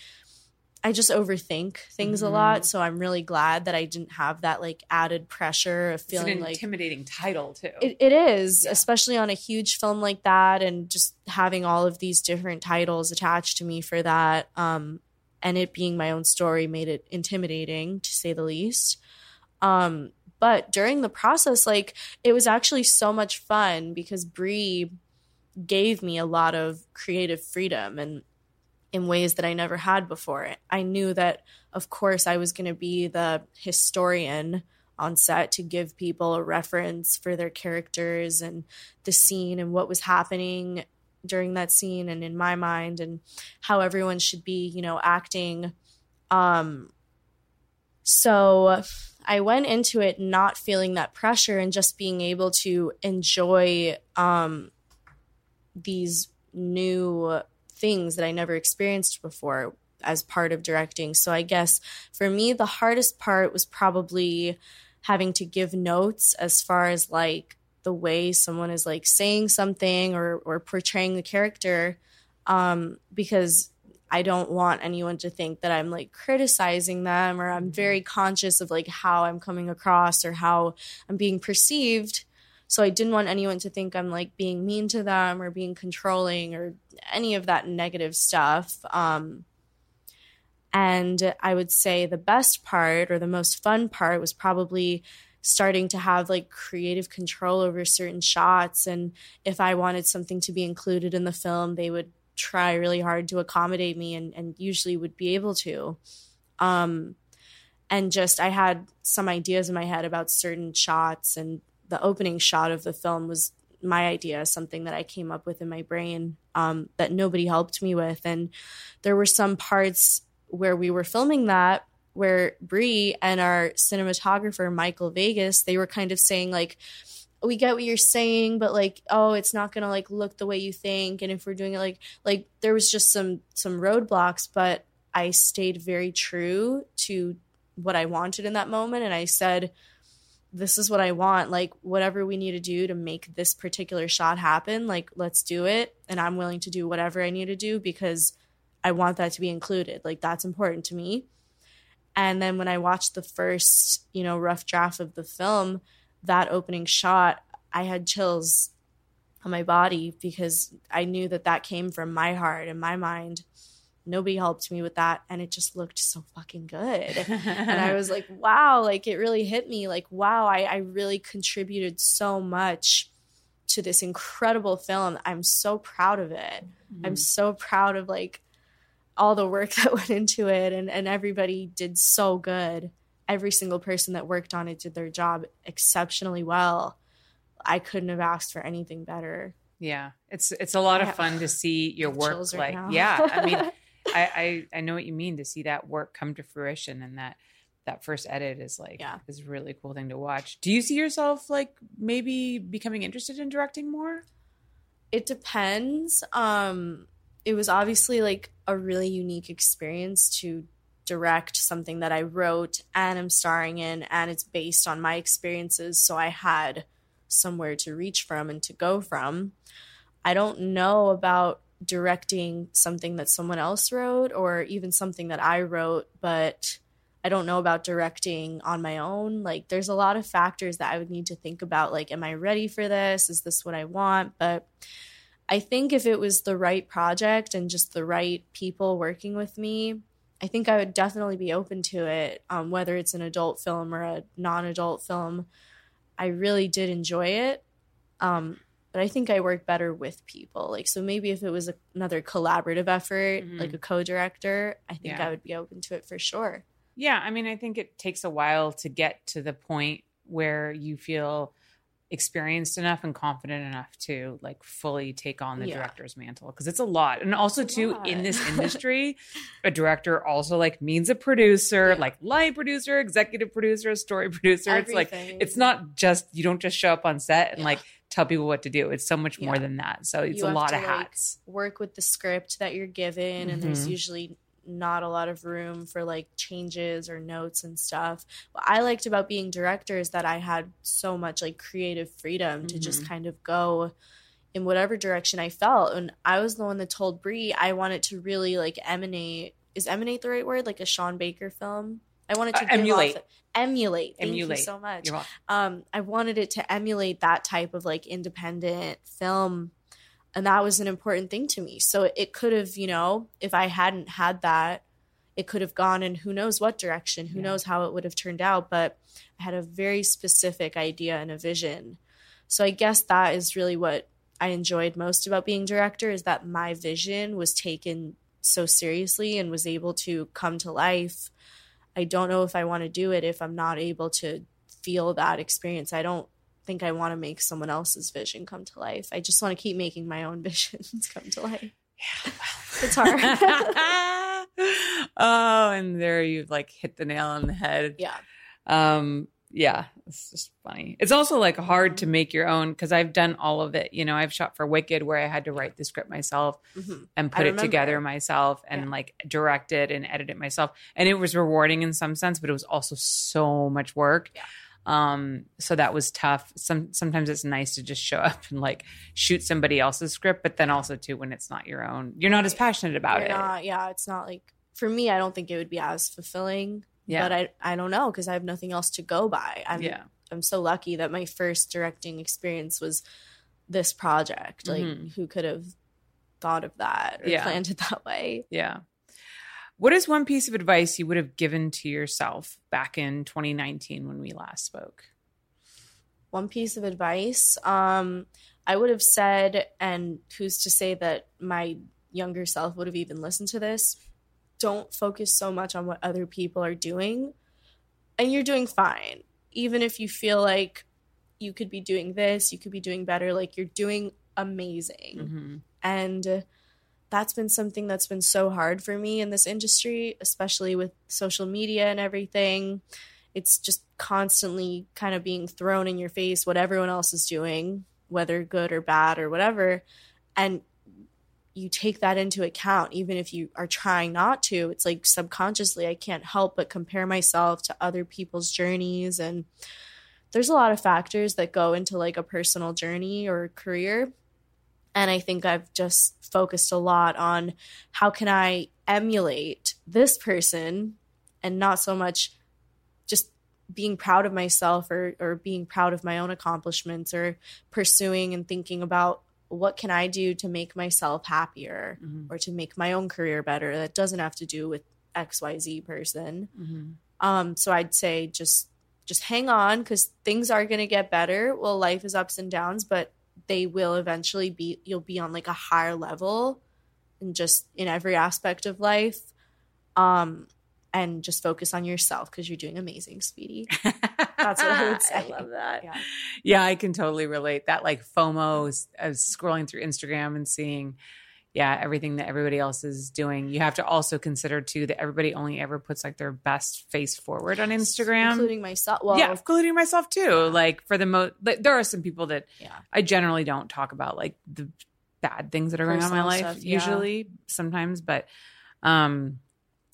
i just overthink things mm-hmm. a lot so i'm really glad that i didn't have that like added pressure of feeling it's an like intimidating title too it, it is yeah. especially on a huge film like that and just having all of these different titles attached to me for that um and it being my own story made it intimidating to say the least um but during the process like it was actually so much fun because Bree gave me a lot of creative freedom and in ways that I never had before. I knew that, of course, I was going to be the historian on set to give people a reference for their characters and the scene and what was happening during that scene and in my mind and how everyone should be, you know, acting. Um, so I went into it not feeling that pressure and just being able to enjoy um, these new things that I never experienced before as part of directing. So I guess for me, the hardest part was probably having to give notes as far as like the way someone is like saying something or or portraying the character um because I don't want anyone to think that I'm like criticizing them or I'm very conscious of like how I'm coming across or how I'm being perceived. So I didn't want anyone to think I'm like being mean to them or being controlling or any of that negative stuff. Um, and I would say the best part or the most fun part was probably starting to have like creative control over certain shots. And if I wanted something to be included in the film, they would try really hard to accommodate me and, and usually would be able to. Um, and just I had some ideas in my head about certain shots, and the opening shot of the film was my idea, something that I came up with in my brain um, that nobody helped me with. And there were some parts where we were filming that where Bree and our cinematographer Michael Vegas they were kind of saying like we get what you're saying but like oh it's not to like look the way you think and if we're doing it like like there was just some some roadblocks but I stayed very true to what I wanted in that moment and I said this is what I want like whatever we need to do to make this particular shot happen like let's do it and I'm willing to do whatever I need to do because I want that to be included. Like that's important to me. And then when I watched the first, you know, rough draft of the film, that opening shot, I had chills on my body because I knew that that came from my heart and my mind. Nobody helped me with that. And it just looked so fucking good. and I was like, wow, like it really hit me. Like, wow, I, I really contributed so much to this incredible film. I'm so proud of it. Mm-hmm. I'm so proud of like all the work that went into it and, and everybody did so good every single person that worked on it did their job exceptionally well. I couldn't have asked for anything better. Yeah. It's it's a lot of fun to see your work like yeah. I mean I, I i know what you mean to see that work come to fruition and that that first edit is like yeah. is a really cool thing to watch. Do you see yourself like maybe becoming interested in directing more? It depends. Um it was obviously like a really unique experience to direct something that I wrote and I'm starring in, and it's based on my experiences. So I had somewhere to reach from and to go from. I don't know about directing something that someone else wrote or even something that I wrote, but I don't know about directing on my own. Like, there's a lot of factors that I would need to think about. Like, am I ready for this? Is this what I want? But I think if it was the right project and just the right people working with me, I think I would definitely be open to it, um, whether it's an adult film or a non adult film. I really did enjoy it. Um, but I think I work better with people. Like, so maybe if it was a, another collaborative effort, mm-hmm. like a co director, I think yeah. I would be open to it for sure. Yeah. I mean, I think it takes a while to get to the point where you feel experienced enough and confident enough to like fully take on the yeah. director's mantle because it's a lot and also too in this industry a director also like means a producer yeah. like line producer executive producer story producer Everything. it's like it's not just you don't just show up on set and yeah. like tell people what to do it's so much more than that so it's you a lot of hats like, work with the script that you're given mm-hmm. and there's mm-hmm. usually not a lot of room for like changes or notes and stuff. What I liked about being director is that I had so much like creative freedom mm-hmm. to just mm-hmm. kind of go in whatever direction I felt. And I was the one that told Bree I wanted to really like emanate is emanate the right word? Like a Sean Baker film. I wanted to uh, emulate. Off, emulate. Thank emulate. you so much. Um, I wanted it to emulate that type of like independent film and that was an important thing to me. So it could have you know if i hadn't had that it could have gone in who knows what direction. Who yeah. knows how it would have turned out but i had a very specific idea and a vision. So i guess that is really what i enjoyed most about being director is that my vision was taken so seriously and was able to come to life. I don't know if i want to do it if i'm not able to feel that experience. I don't think I want to make someone else's vision come to life. I just want to keep making my own visions come to life. Yeah, it's hard. oh, and there you've like hit the nail on the head. Yeah. Um, yeah, it's just funny. It's also like hard to make your own because I've done all of it. You know, I've shot for Wicked where I had to write the script myself mm-hmm. and put it together myself and yeah. like direct it and edit it myself. And it was rewarding in some sense, but it was also so much work. Yeah Um, so that was tough. Some sometimes it's nice to just show up and like shoot somebody else's script, but then also too when it's not your own, you're not as passionate about You're it. not- yeah, it's not like for me. I don't think it would be as fulfilling. Yeah. But I I don't know because I have nothing else to go by. I'm yeah. I'm so lucky that my first directing experience was this project. Like Mhm. who could have thought of that or Yeah. planned it that way? Yeah. What is one piece of advice you would have given to yourself back in 2019 when we last spoke? one piece of advice um i would have said and who's to say that my younger self would have even listened to this don't focus so much on what other people are doing and you're doing fine even if you feel like you could be doing this you could be doing better like you're doing amazing Mhm. and uh, that's been something that's been so hard for me in this industry especially with social media and everything. It's just constantly kind of being thrown in your face what everyone else is doing whether good or bad or whatever. And you take that into account even if you are trying not to. It's like subconsciously i can't help but compare myself to other people's journeys. And there's a lot of factors that go into like a personal journey or career and i think i've just focused a lot on how can i emulate this person and not so much just being proud of myself or or being proud of my own accomplishments or pursuing and thinking about what can I do to make myself happier Mhm. or to make my own career better that doesn't have to do with XYZ person. Mhm. Um so I'd say just just hang on cuz things are going to get better. Well, life is ups and downs, but they will eventually be you'll be on like a higher level and just in every aspect of life. Um and just focus on yourself because you're doing amazing, speedy That's what I would say. I love that. Yeah. Yeah. I can totally relate. That like FOMO is- of scrolling through Instagram and seeing, yeah, everything that everybody else is doing. You have to also consider too that everybody only ever puts like their best face forward on Instagram. including myself. Well, yeah, including myself too. Like for the most, like, there are some people that yeah. I generally don't talk about like the bad things that are going on in my life stuff, yeah. usually sometimes but um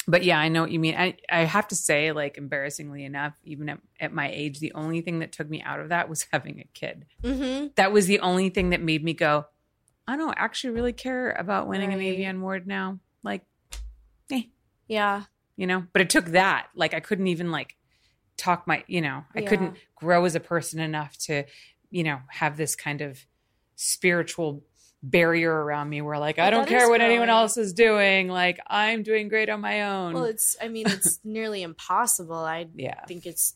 but yeah i know what you mean I, I have to say like embarrassingly enough even at, at my age the only thing that took me out of that was having a kid Mm-hmm. that was the only thing that made me go i don't actually really care about winning an Right. AVN award now like eh, Yeah. you know but it took that like i couldn't even like talk my you know i Yeah. couldn't grow as a person enough to you know have this kind of spiritual barrier around me where like i don't care what anyone else is doing like i'm doing great on my own Well, it's. I mean, it's nearly impossible. I yeah think it's.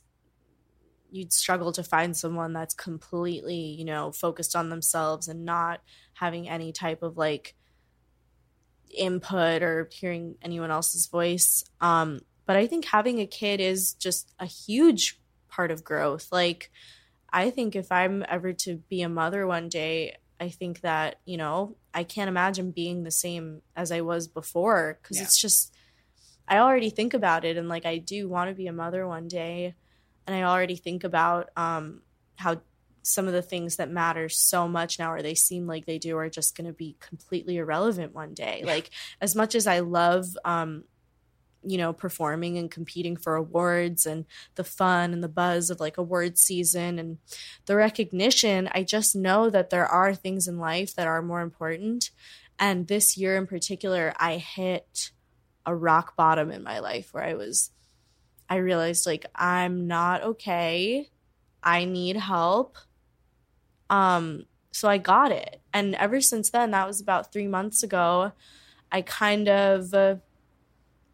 You'd struggle to find someone that's completely, you know, focused on themselves and not having any type of like input or hearing anyone else's voice. Um, but I think having a kid is just a huge part of growth. Like, I think if I'm ever to be a mother one day, I think that, you know, I can't imagine being the same as I was before because Yeah. it's just, I already think about it and like I do want to be a mother one day. And I already think about um, how some of the things that matter so much now or they seem like they do are just going to be completely irrelevant one day. Like, as much as I love, um, you know, performing and competing for awards and the fun and the buzz of like award season and the recognition, I just know that there are things in life that are more important. And this year in particular, I hit a rock bottom in my life where I was, I realized like I'm not okay. I need help. Um, so I got it. And ever since then, that was about three months ago, I kind of, uh,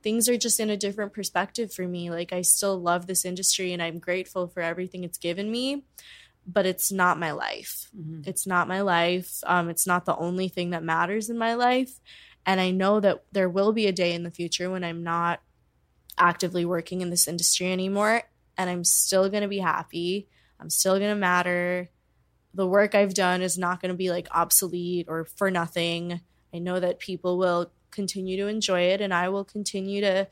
things are just in a different perspective for me. Like I still love this industry and I'm grateful for everything it's given me, but it's not my life. Mhm. It's not my life. Um, it's not the only thing that matters in my life. And I know that there will be a day in the future when I'm not actively working in this industry anymore and I'm still going to be happy. I'm still going to matter. The work I've done is not going to be like obsolete or for nothing. I know that people will continue to enjoy it and I will continue to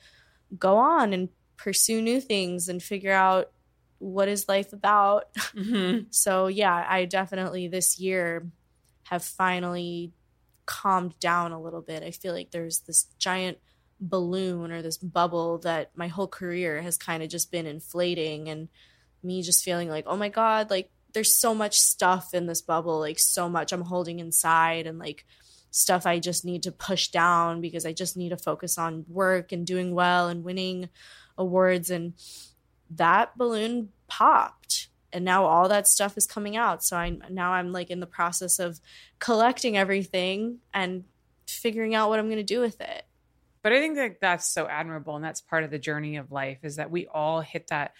go on and pursue new things and figure out what is life about. Mhm. So yeah, I definitely this year have finally calmed down a little bit. I feel like there's this giant balloon or this bubble that my whole career has kind of just been inflating and me just feeling like, oh my God, like there's so much stuff in this bubble, like so much I'm holding inside and like stuff I just need to push down because I just need to focus on work and doing well and winning awards. And that balloon popped. And now all that stuff is coming out. So I now I'm like in the process of collecting everything and figuring out what I'm going to do with it. But I think that that's so admirable. And that's part of the journey of life is that we all hit that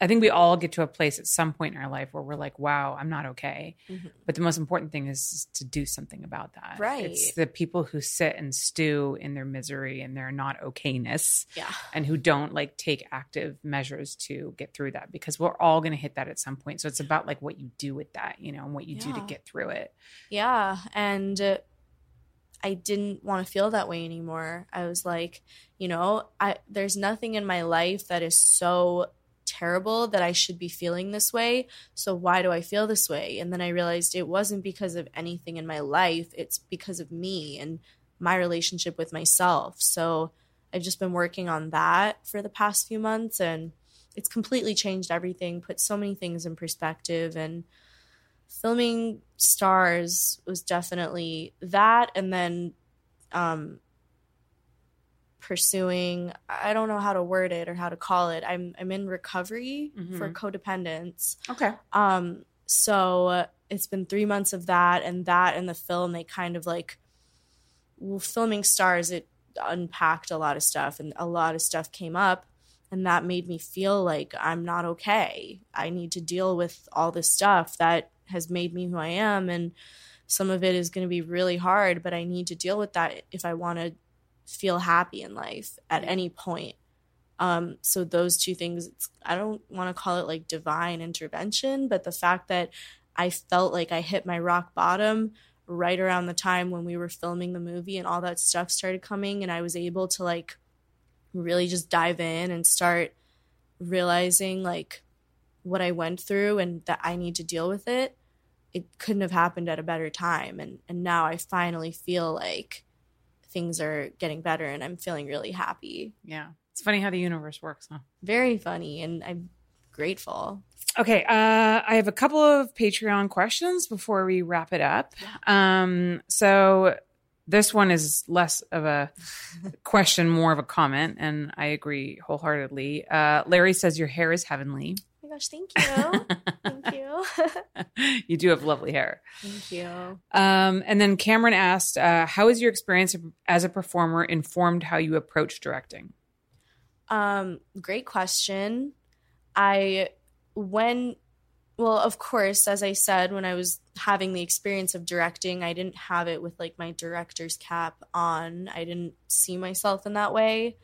I think we all get to a place at some point in our life where we're like, wow, I'm not okay. Mm-hmm. But the most important thing is to do something about that. Right. It's the people who sit and stew in their misery and their not okayness. Yeah. And who don't like take active measures to get through that because we're all going to hit that at some point. So it's about like what you do with that, you know, and what you yeah. do to get through it. Yeah. And, uh, I didn't want to feel that way anymore. I was like, you know, I there's nothing in my life that is so terrible that I should be feeling this way. So why do I feel this way? And then I realized it wasn't because of anything in my life, it's because of me and my relationship with myself. So I've just been working on that for the past few months and it's completely changed everything, put so many things in perspective and filming stars was definitely that and then um pursuing I don't know how to word it or how to call it. I'm I'm in recovery mm-hmm. for codependence. Okay. Um so it's been 3 months of that and that and the film they kind of like well, filming stars it unpacked a lot of stuff and a lot of stuff came up and that made me feel like I'm not okay. I need to deal with all this stuff that has made me who I am and some of it is going to be really hard, but I need to deal with that if I want to feel happy in life at any point. Um, so those two things, I don't want to call it like divine intervention, but the fact that I felt like I hit my rock bottom right around the time when we were filming the movie and all that stuff started coming, and I was able to like really just dive in and start realizing like what I went through and that I need to deal with it. It couldn't have happened at a better time, and and now I finally feel like things are getting better and I'm feeling really happy. Yeah. It's funny how the universe works, huh? Very funny. And I'm grateful. Okay. Uh, I have a couple of Patreon questions before we wrap it up. Um, so this one is less of a question, more of a comment, and I agree wholeheartedly. Uh, Larry says your hair is heavenly Oh my gosh, thank you. you do have lovely hair. Thank you. Um, and then Cameron asked, uh, how has your experience as a performer informed how you approach directing? Um, great question. I, when, well, of course, as I said, when I was having the experience of directing, I didn't have it with like my director's cap on. I didn't see myself in that way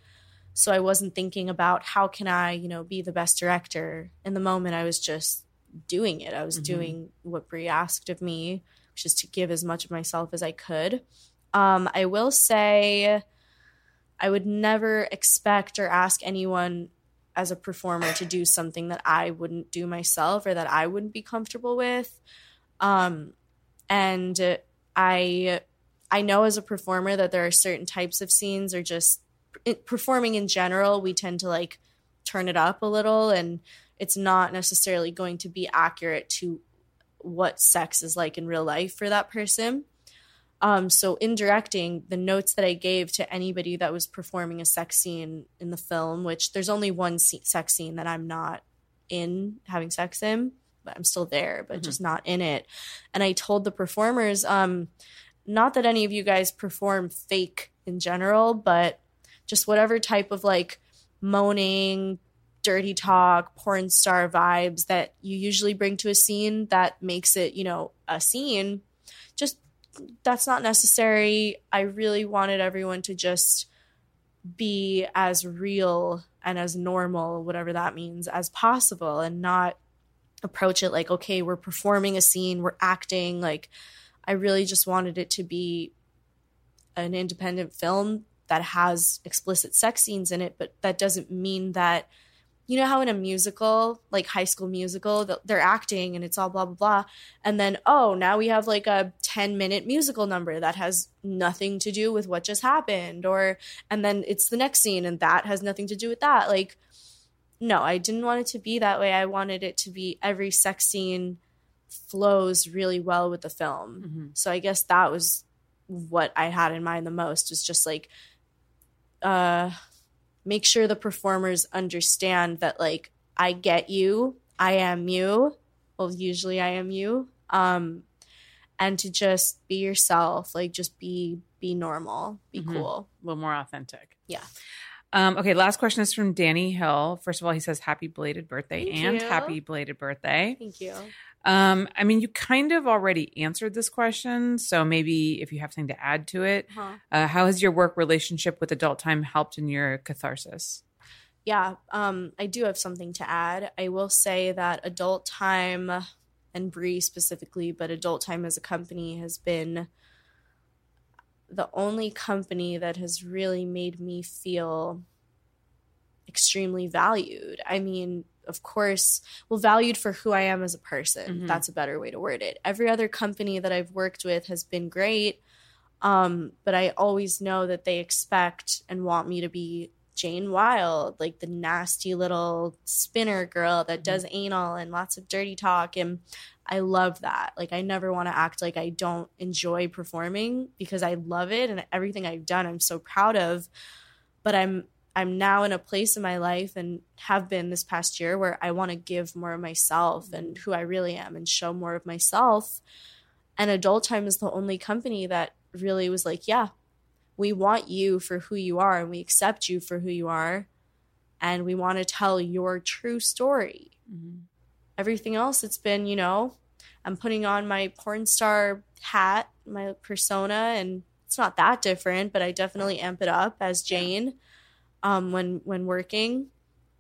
so i wasn't thinking about how can i you know be the best director in the moment i was just doing it. I was mm-hmm. doing what bree asked of me which is to give as much of myself as i could. Um, i will say i would never expect or ask anyone as a performer to do something that i wouldn't do myself or that i wouldn't be comfortable with. Um, and i i know as a performer that there are certain types of scenes or just performing in general, we tend to like turn it up a little, and it's not necessarily going to be accurate to what sex is like in real life for that person. Um, so in directing, the notes that I gave to anybody that was performing a sex scene in the film, which there's only one sex scene that I'm not in having sex in, but I'm still there, but mm-hmm. just not in it. And I told the performers, um, not that any of you guys perform fake in general, but just whatever type of like moaning, dirty talk, porn star vibes that you usually bring to a scene that makes it, you know, a scene. Just that's not necessary. I really wanted everyone to just be as real and as normal, whatever that means, as possible and not approach it like, okay, we're performing a scene, we're acting. Like, I really just wanted it to be an independent film that has explicit sex scenes in it, but that doesn't mean that you know how in a musical, like High School Musical, they're acting and it's all blah blah blah, and then oh now we have like a ten minute musical number that has nothing to do with what just happened, or and then it's the next scene and that has nothing to do with that. Like no, I didn't want it to be that way. I wanted it to be every sex scene flows really well with the film. Mm-hmm. So I guess that was what I had in mind the most was just like uh make sure the performers understand that like I get you, I am you. Well, usually I am you. Um and to just be yourself, like just be be normal, be Mhm. cool. A little more authentic. Yeah. Um, okay, last question is from Danny Hill. First of all, he says happy belated birthday Thank and you. happy belated birthday. Thank you. Um, I mean, you kind of already answered this question, so maybe if you have something to add to it, Huh. uh, how has your work relationship with adult time helped in your catharsis? yeah um i do have something to add i will say that adult time and bree specifically but adult time as a company has been the only company that has really made me feel extremely valued i mean of course well valued for who i am as a person Mhm. that's a better way to word it every other company that i've worked with has been great um, but i always know that they expect and want me to be Jane Wilde, like the nasty little spinner girl that does anal and lots of dirty talk. And I love that. Like, I never want to act like I don't enjoy performing because I love it and everything I've done, I'm so proud of. But I'm I'm now in a place in my life and have been this past year where I want to give more of myself and who I really am and show more of myself. And Adult Time is the only company that really was like, yeah, we want you for who you are and we accept you for who you are and we want to tell your true story Mm-hmm. everything else it's been you know i'm putting on my porn star hat my persona and it's not that different but i definitely amp it up as jane um, when when working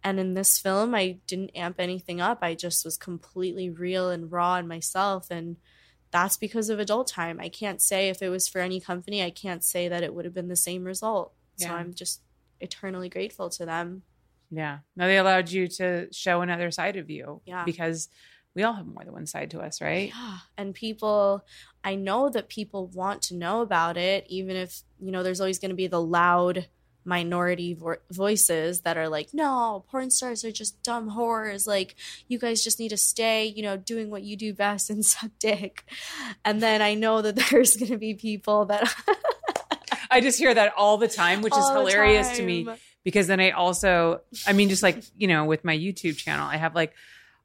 and in this film i didn't amp anything up i just was completely real and raw in myself and that's because of adult time. I can't say if it was for any company, I can't say that it would have been the same result. So I'm just eternally grateful to them. Yeah. Now they allowed you to show another side of you. Yeah. Because we all have more than one side to us, right? Yeah. And people, I know that people want to know about it, even if, you know, there's always going to be the loud minority vo- voices that are like, no, porn stars are just dumb whores. Like, you guys just need to stay, you know, doing what you do best and suck dick. And then I know that there's going to be people that. I just hear that all the time, which is all the hilarious to me because then I also, I mean, just like, you know, with my YouTube channel, I have like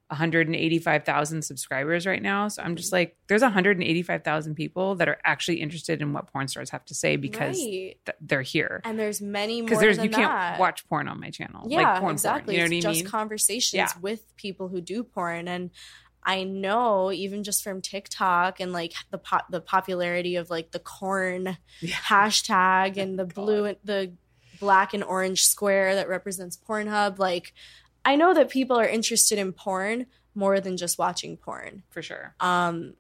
185,000 subscribers right now. So I'm just like, there's 185,000 people that are actually interested in what porn stars have to say because Right. th- they're here. And there's many more Because there's you can't watch porn on my channel. Yeah, like porn exactly. porn. You know it's what I just conversations Yeah. with people who do porn, and I know even just from TikTok and like the pop the popularity of like the corn Yeah. hashtag oh and the God. blue and the black and orange square that represents Pornhub. Like, I know that people are interested in porn more than just watching porn. For sure. Um,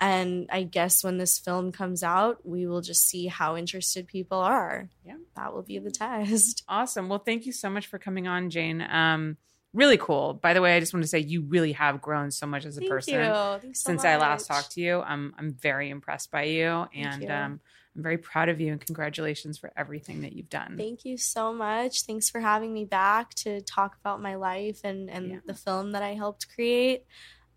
and I guess when this film comes out, we will just see how interested people are. Yeah. that will be the test. Awesome. Well, thank you so much for coming on, Jane. Um, really cool. By the way, I just want to say you really have grown so much as a Thank person you. So since I last talked to you. I'm I'm very impressed by you, and you. um, I'm very proud of you. And congratulations for everything that you've done. Thank you so much. Thanks for having me back to talk about my life and, and Yeah. the film that I helped create.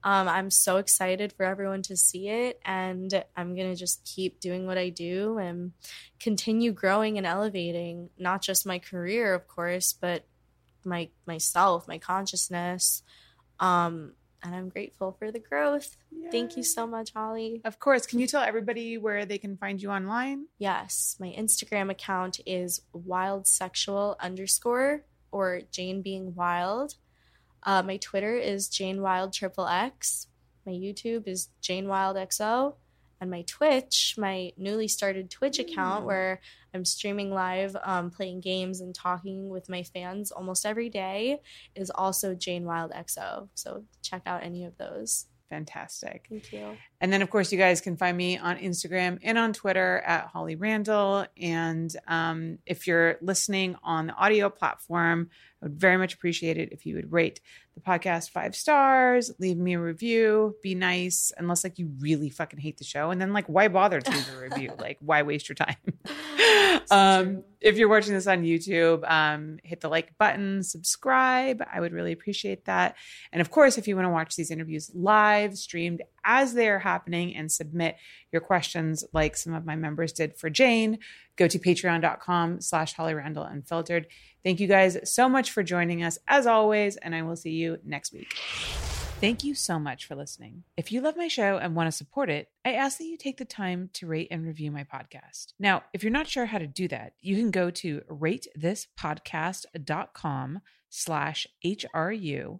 Um, I'm so excited for everyone to see it, and I'm going to just keep doing what I do and continue growing and elevating not just my career, of course, but my myself, my consciousness. Um, and I'm grateful for the growth. Thank you so much, Holly. Of course. Can you tell everybody where they can find you online? Yes, my Instagram account is wildsexual underscore or Jane being wild. Uh, my Twitter is Jane Wilde triple X. My YouTube is Jane Wilde XO. And my Twitch, my newly started Twitch account where I'm streaming live, um, playing games and talking with my fans almost every day, is also Jane Wilde XO. So check out any of those. Fantastic. Thank you. And then, of course, you guys can find me on Instagram and on Twitter at Holly Randall. And um, if you're listening on the audio platform, I would very much appreciate it if you would rate the podcast five stars, leave me a review, be nice, unless like you really fucking hate the show. And then like why bother to leave a review? like why waste your time? um, if you're watching this on YouTube, um, hit the like button, subscribe. I would really appreciate that. And of course, if you want to watch these interviews live, streamed as they are happening and submit your questions like some of my members did for Jane, go to patreon.com slash Holly Randall Unfiltered. Thank you guys so much for joining us as always, and I will see you next week. Thank you so much for listening. If you love my show and want to support it, I ask that you take the time to rate and review my podcast. Now, if you're not sure how to do that, you can go to ratethispodcast.com slash HRU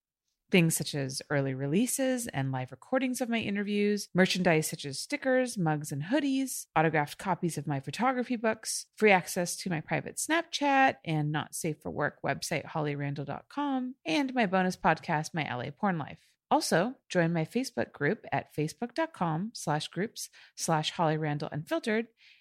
Things such as early releases and live recordings of my interviews, merchandise such as stickers, mugs, and hoodies, autographed copies of my photography books, free access to my private Snapchat and not safe for work website, hollyrandall.com, and my bonus podcast, My LA Porn Life. Also, join my Facebook group at facebook.com slash groups slash Holly Randall Unfiltered,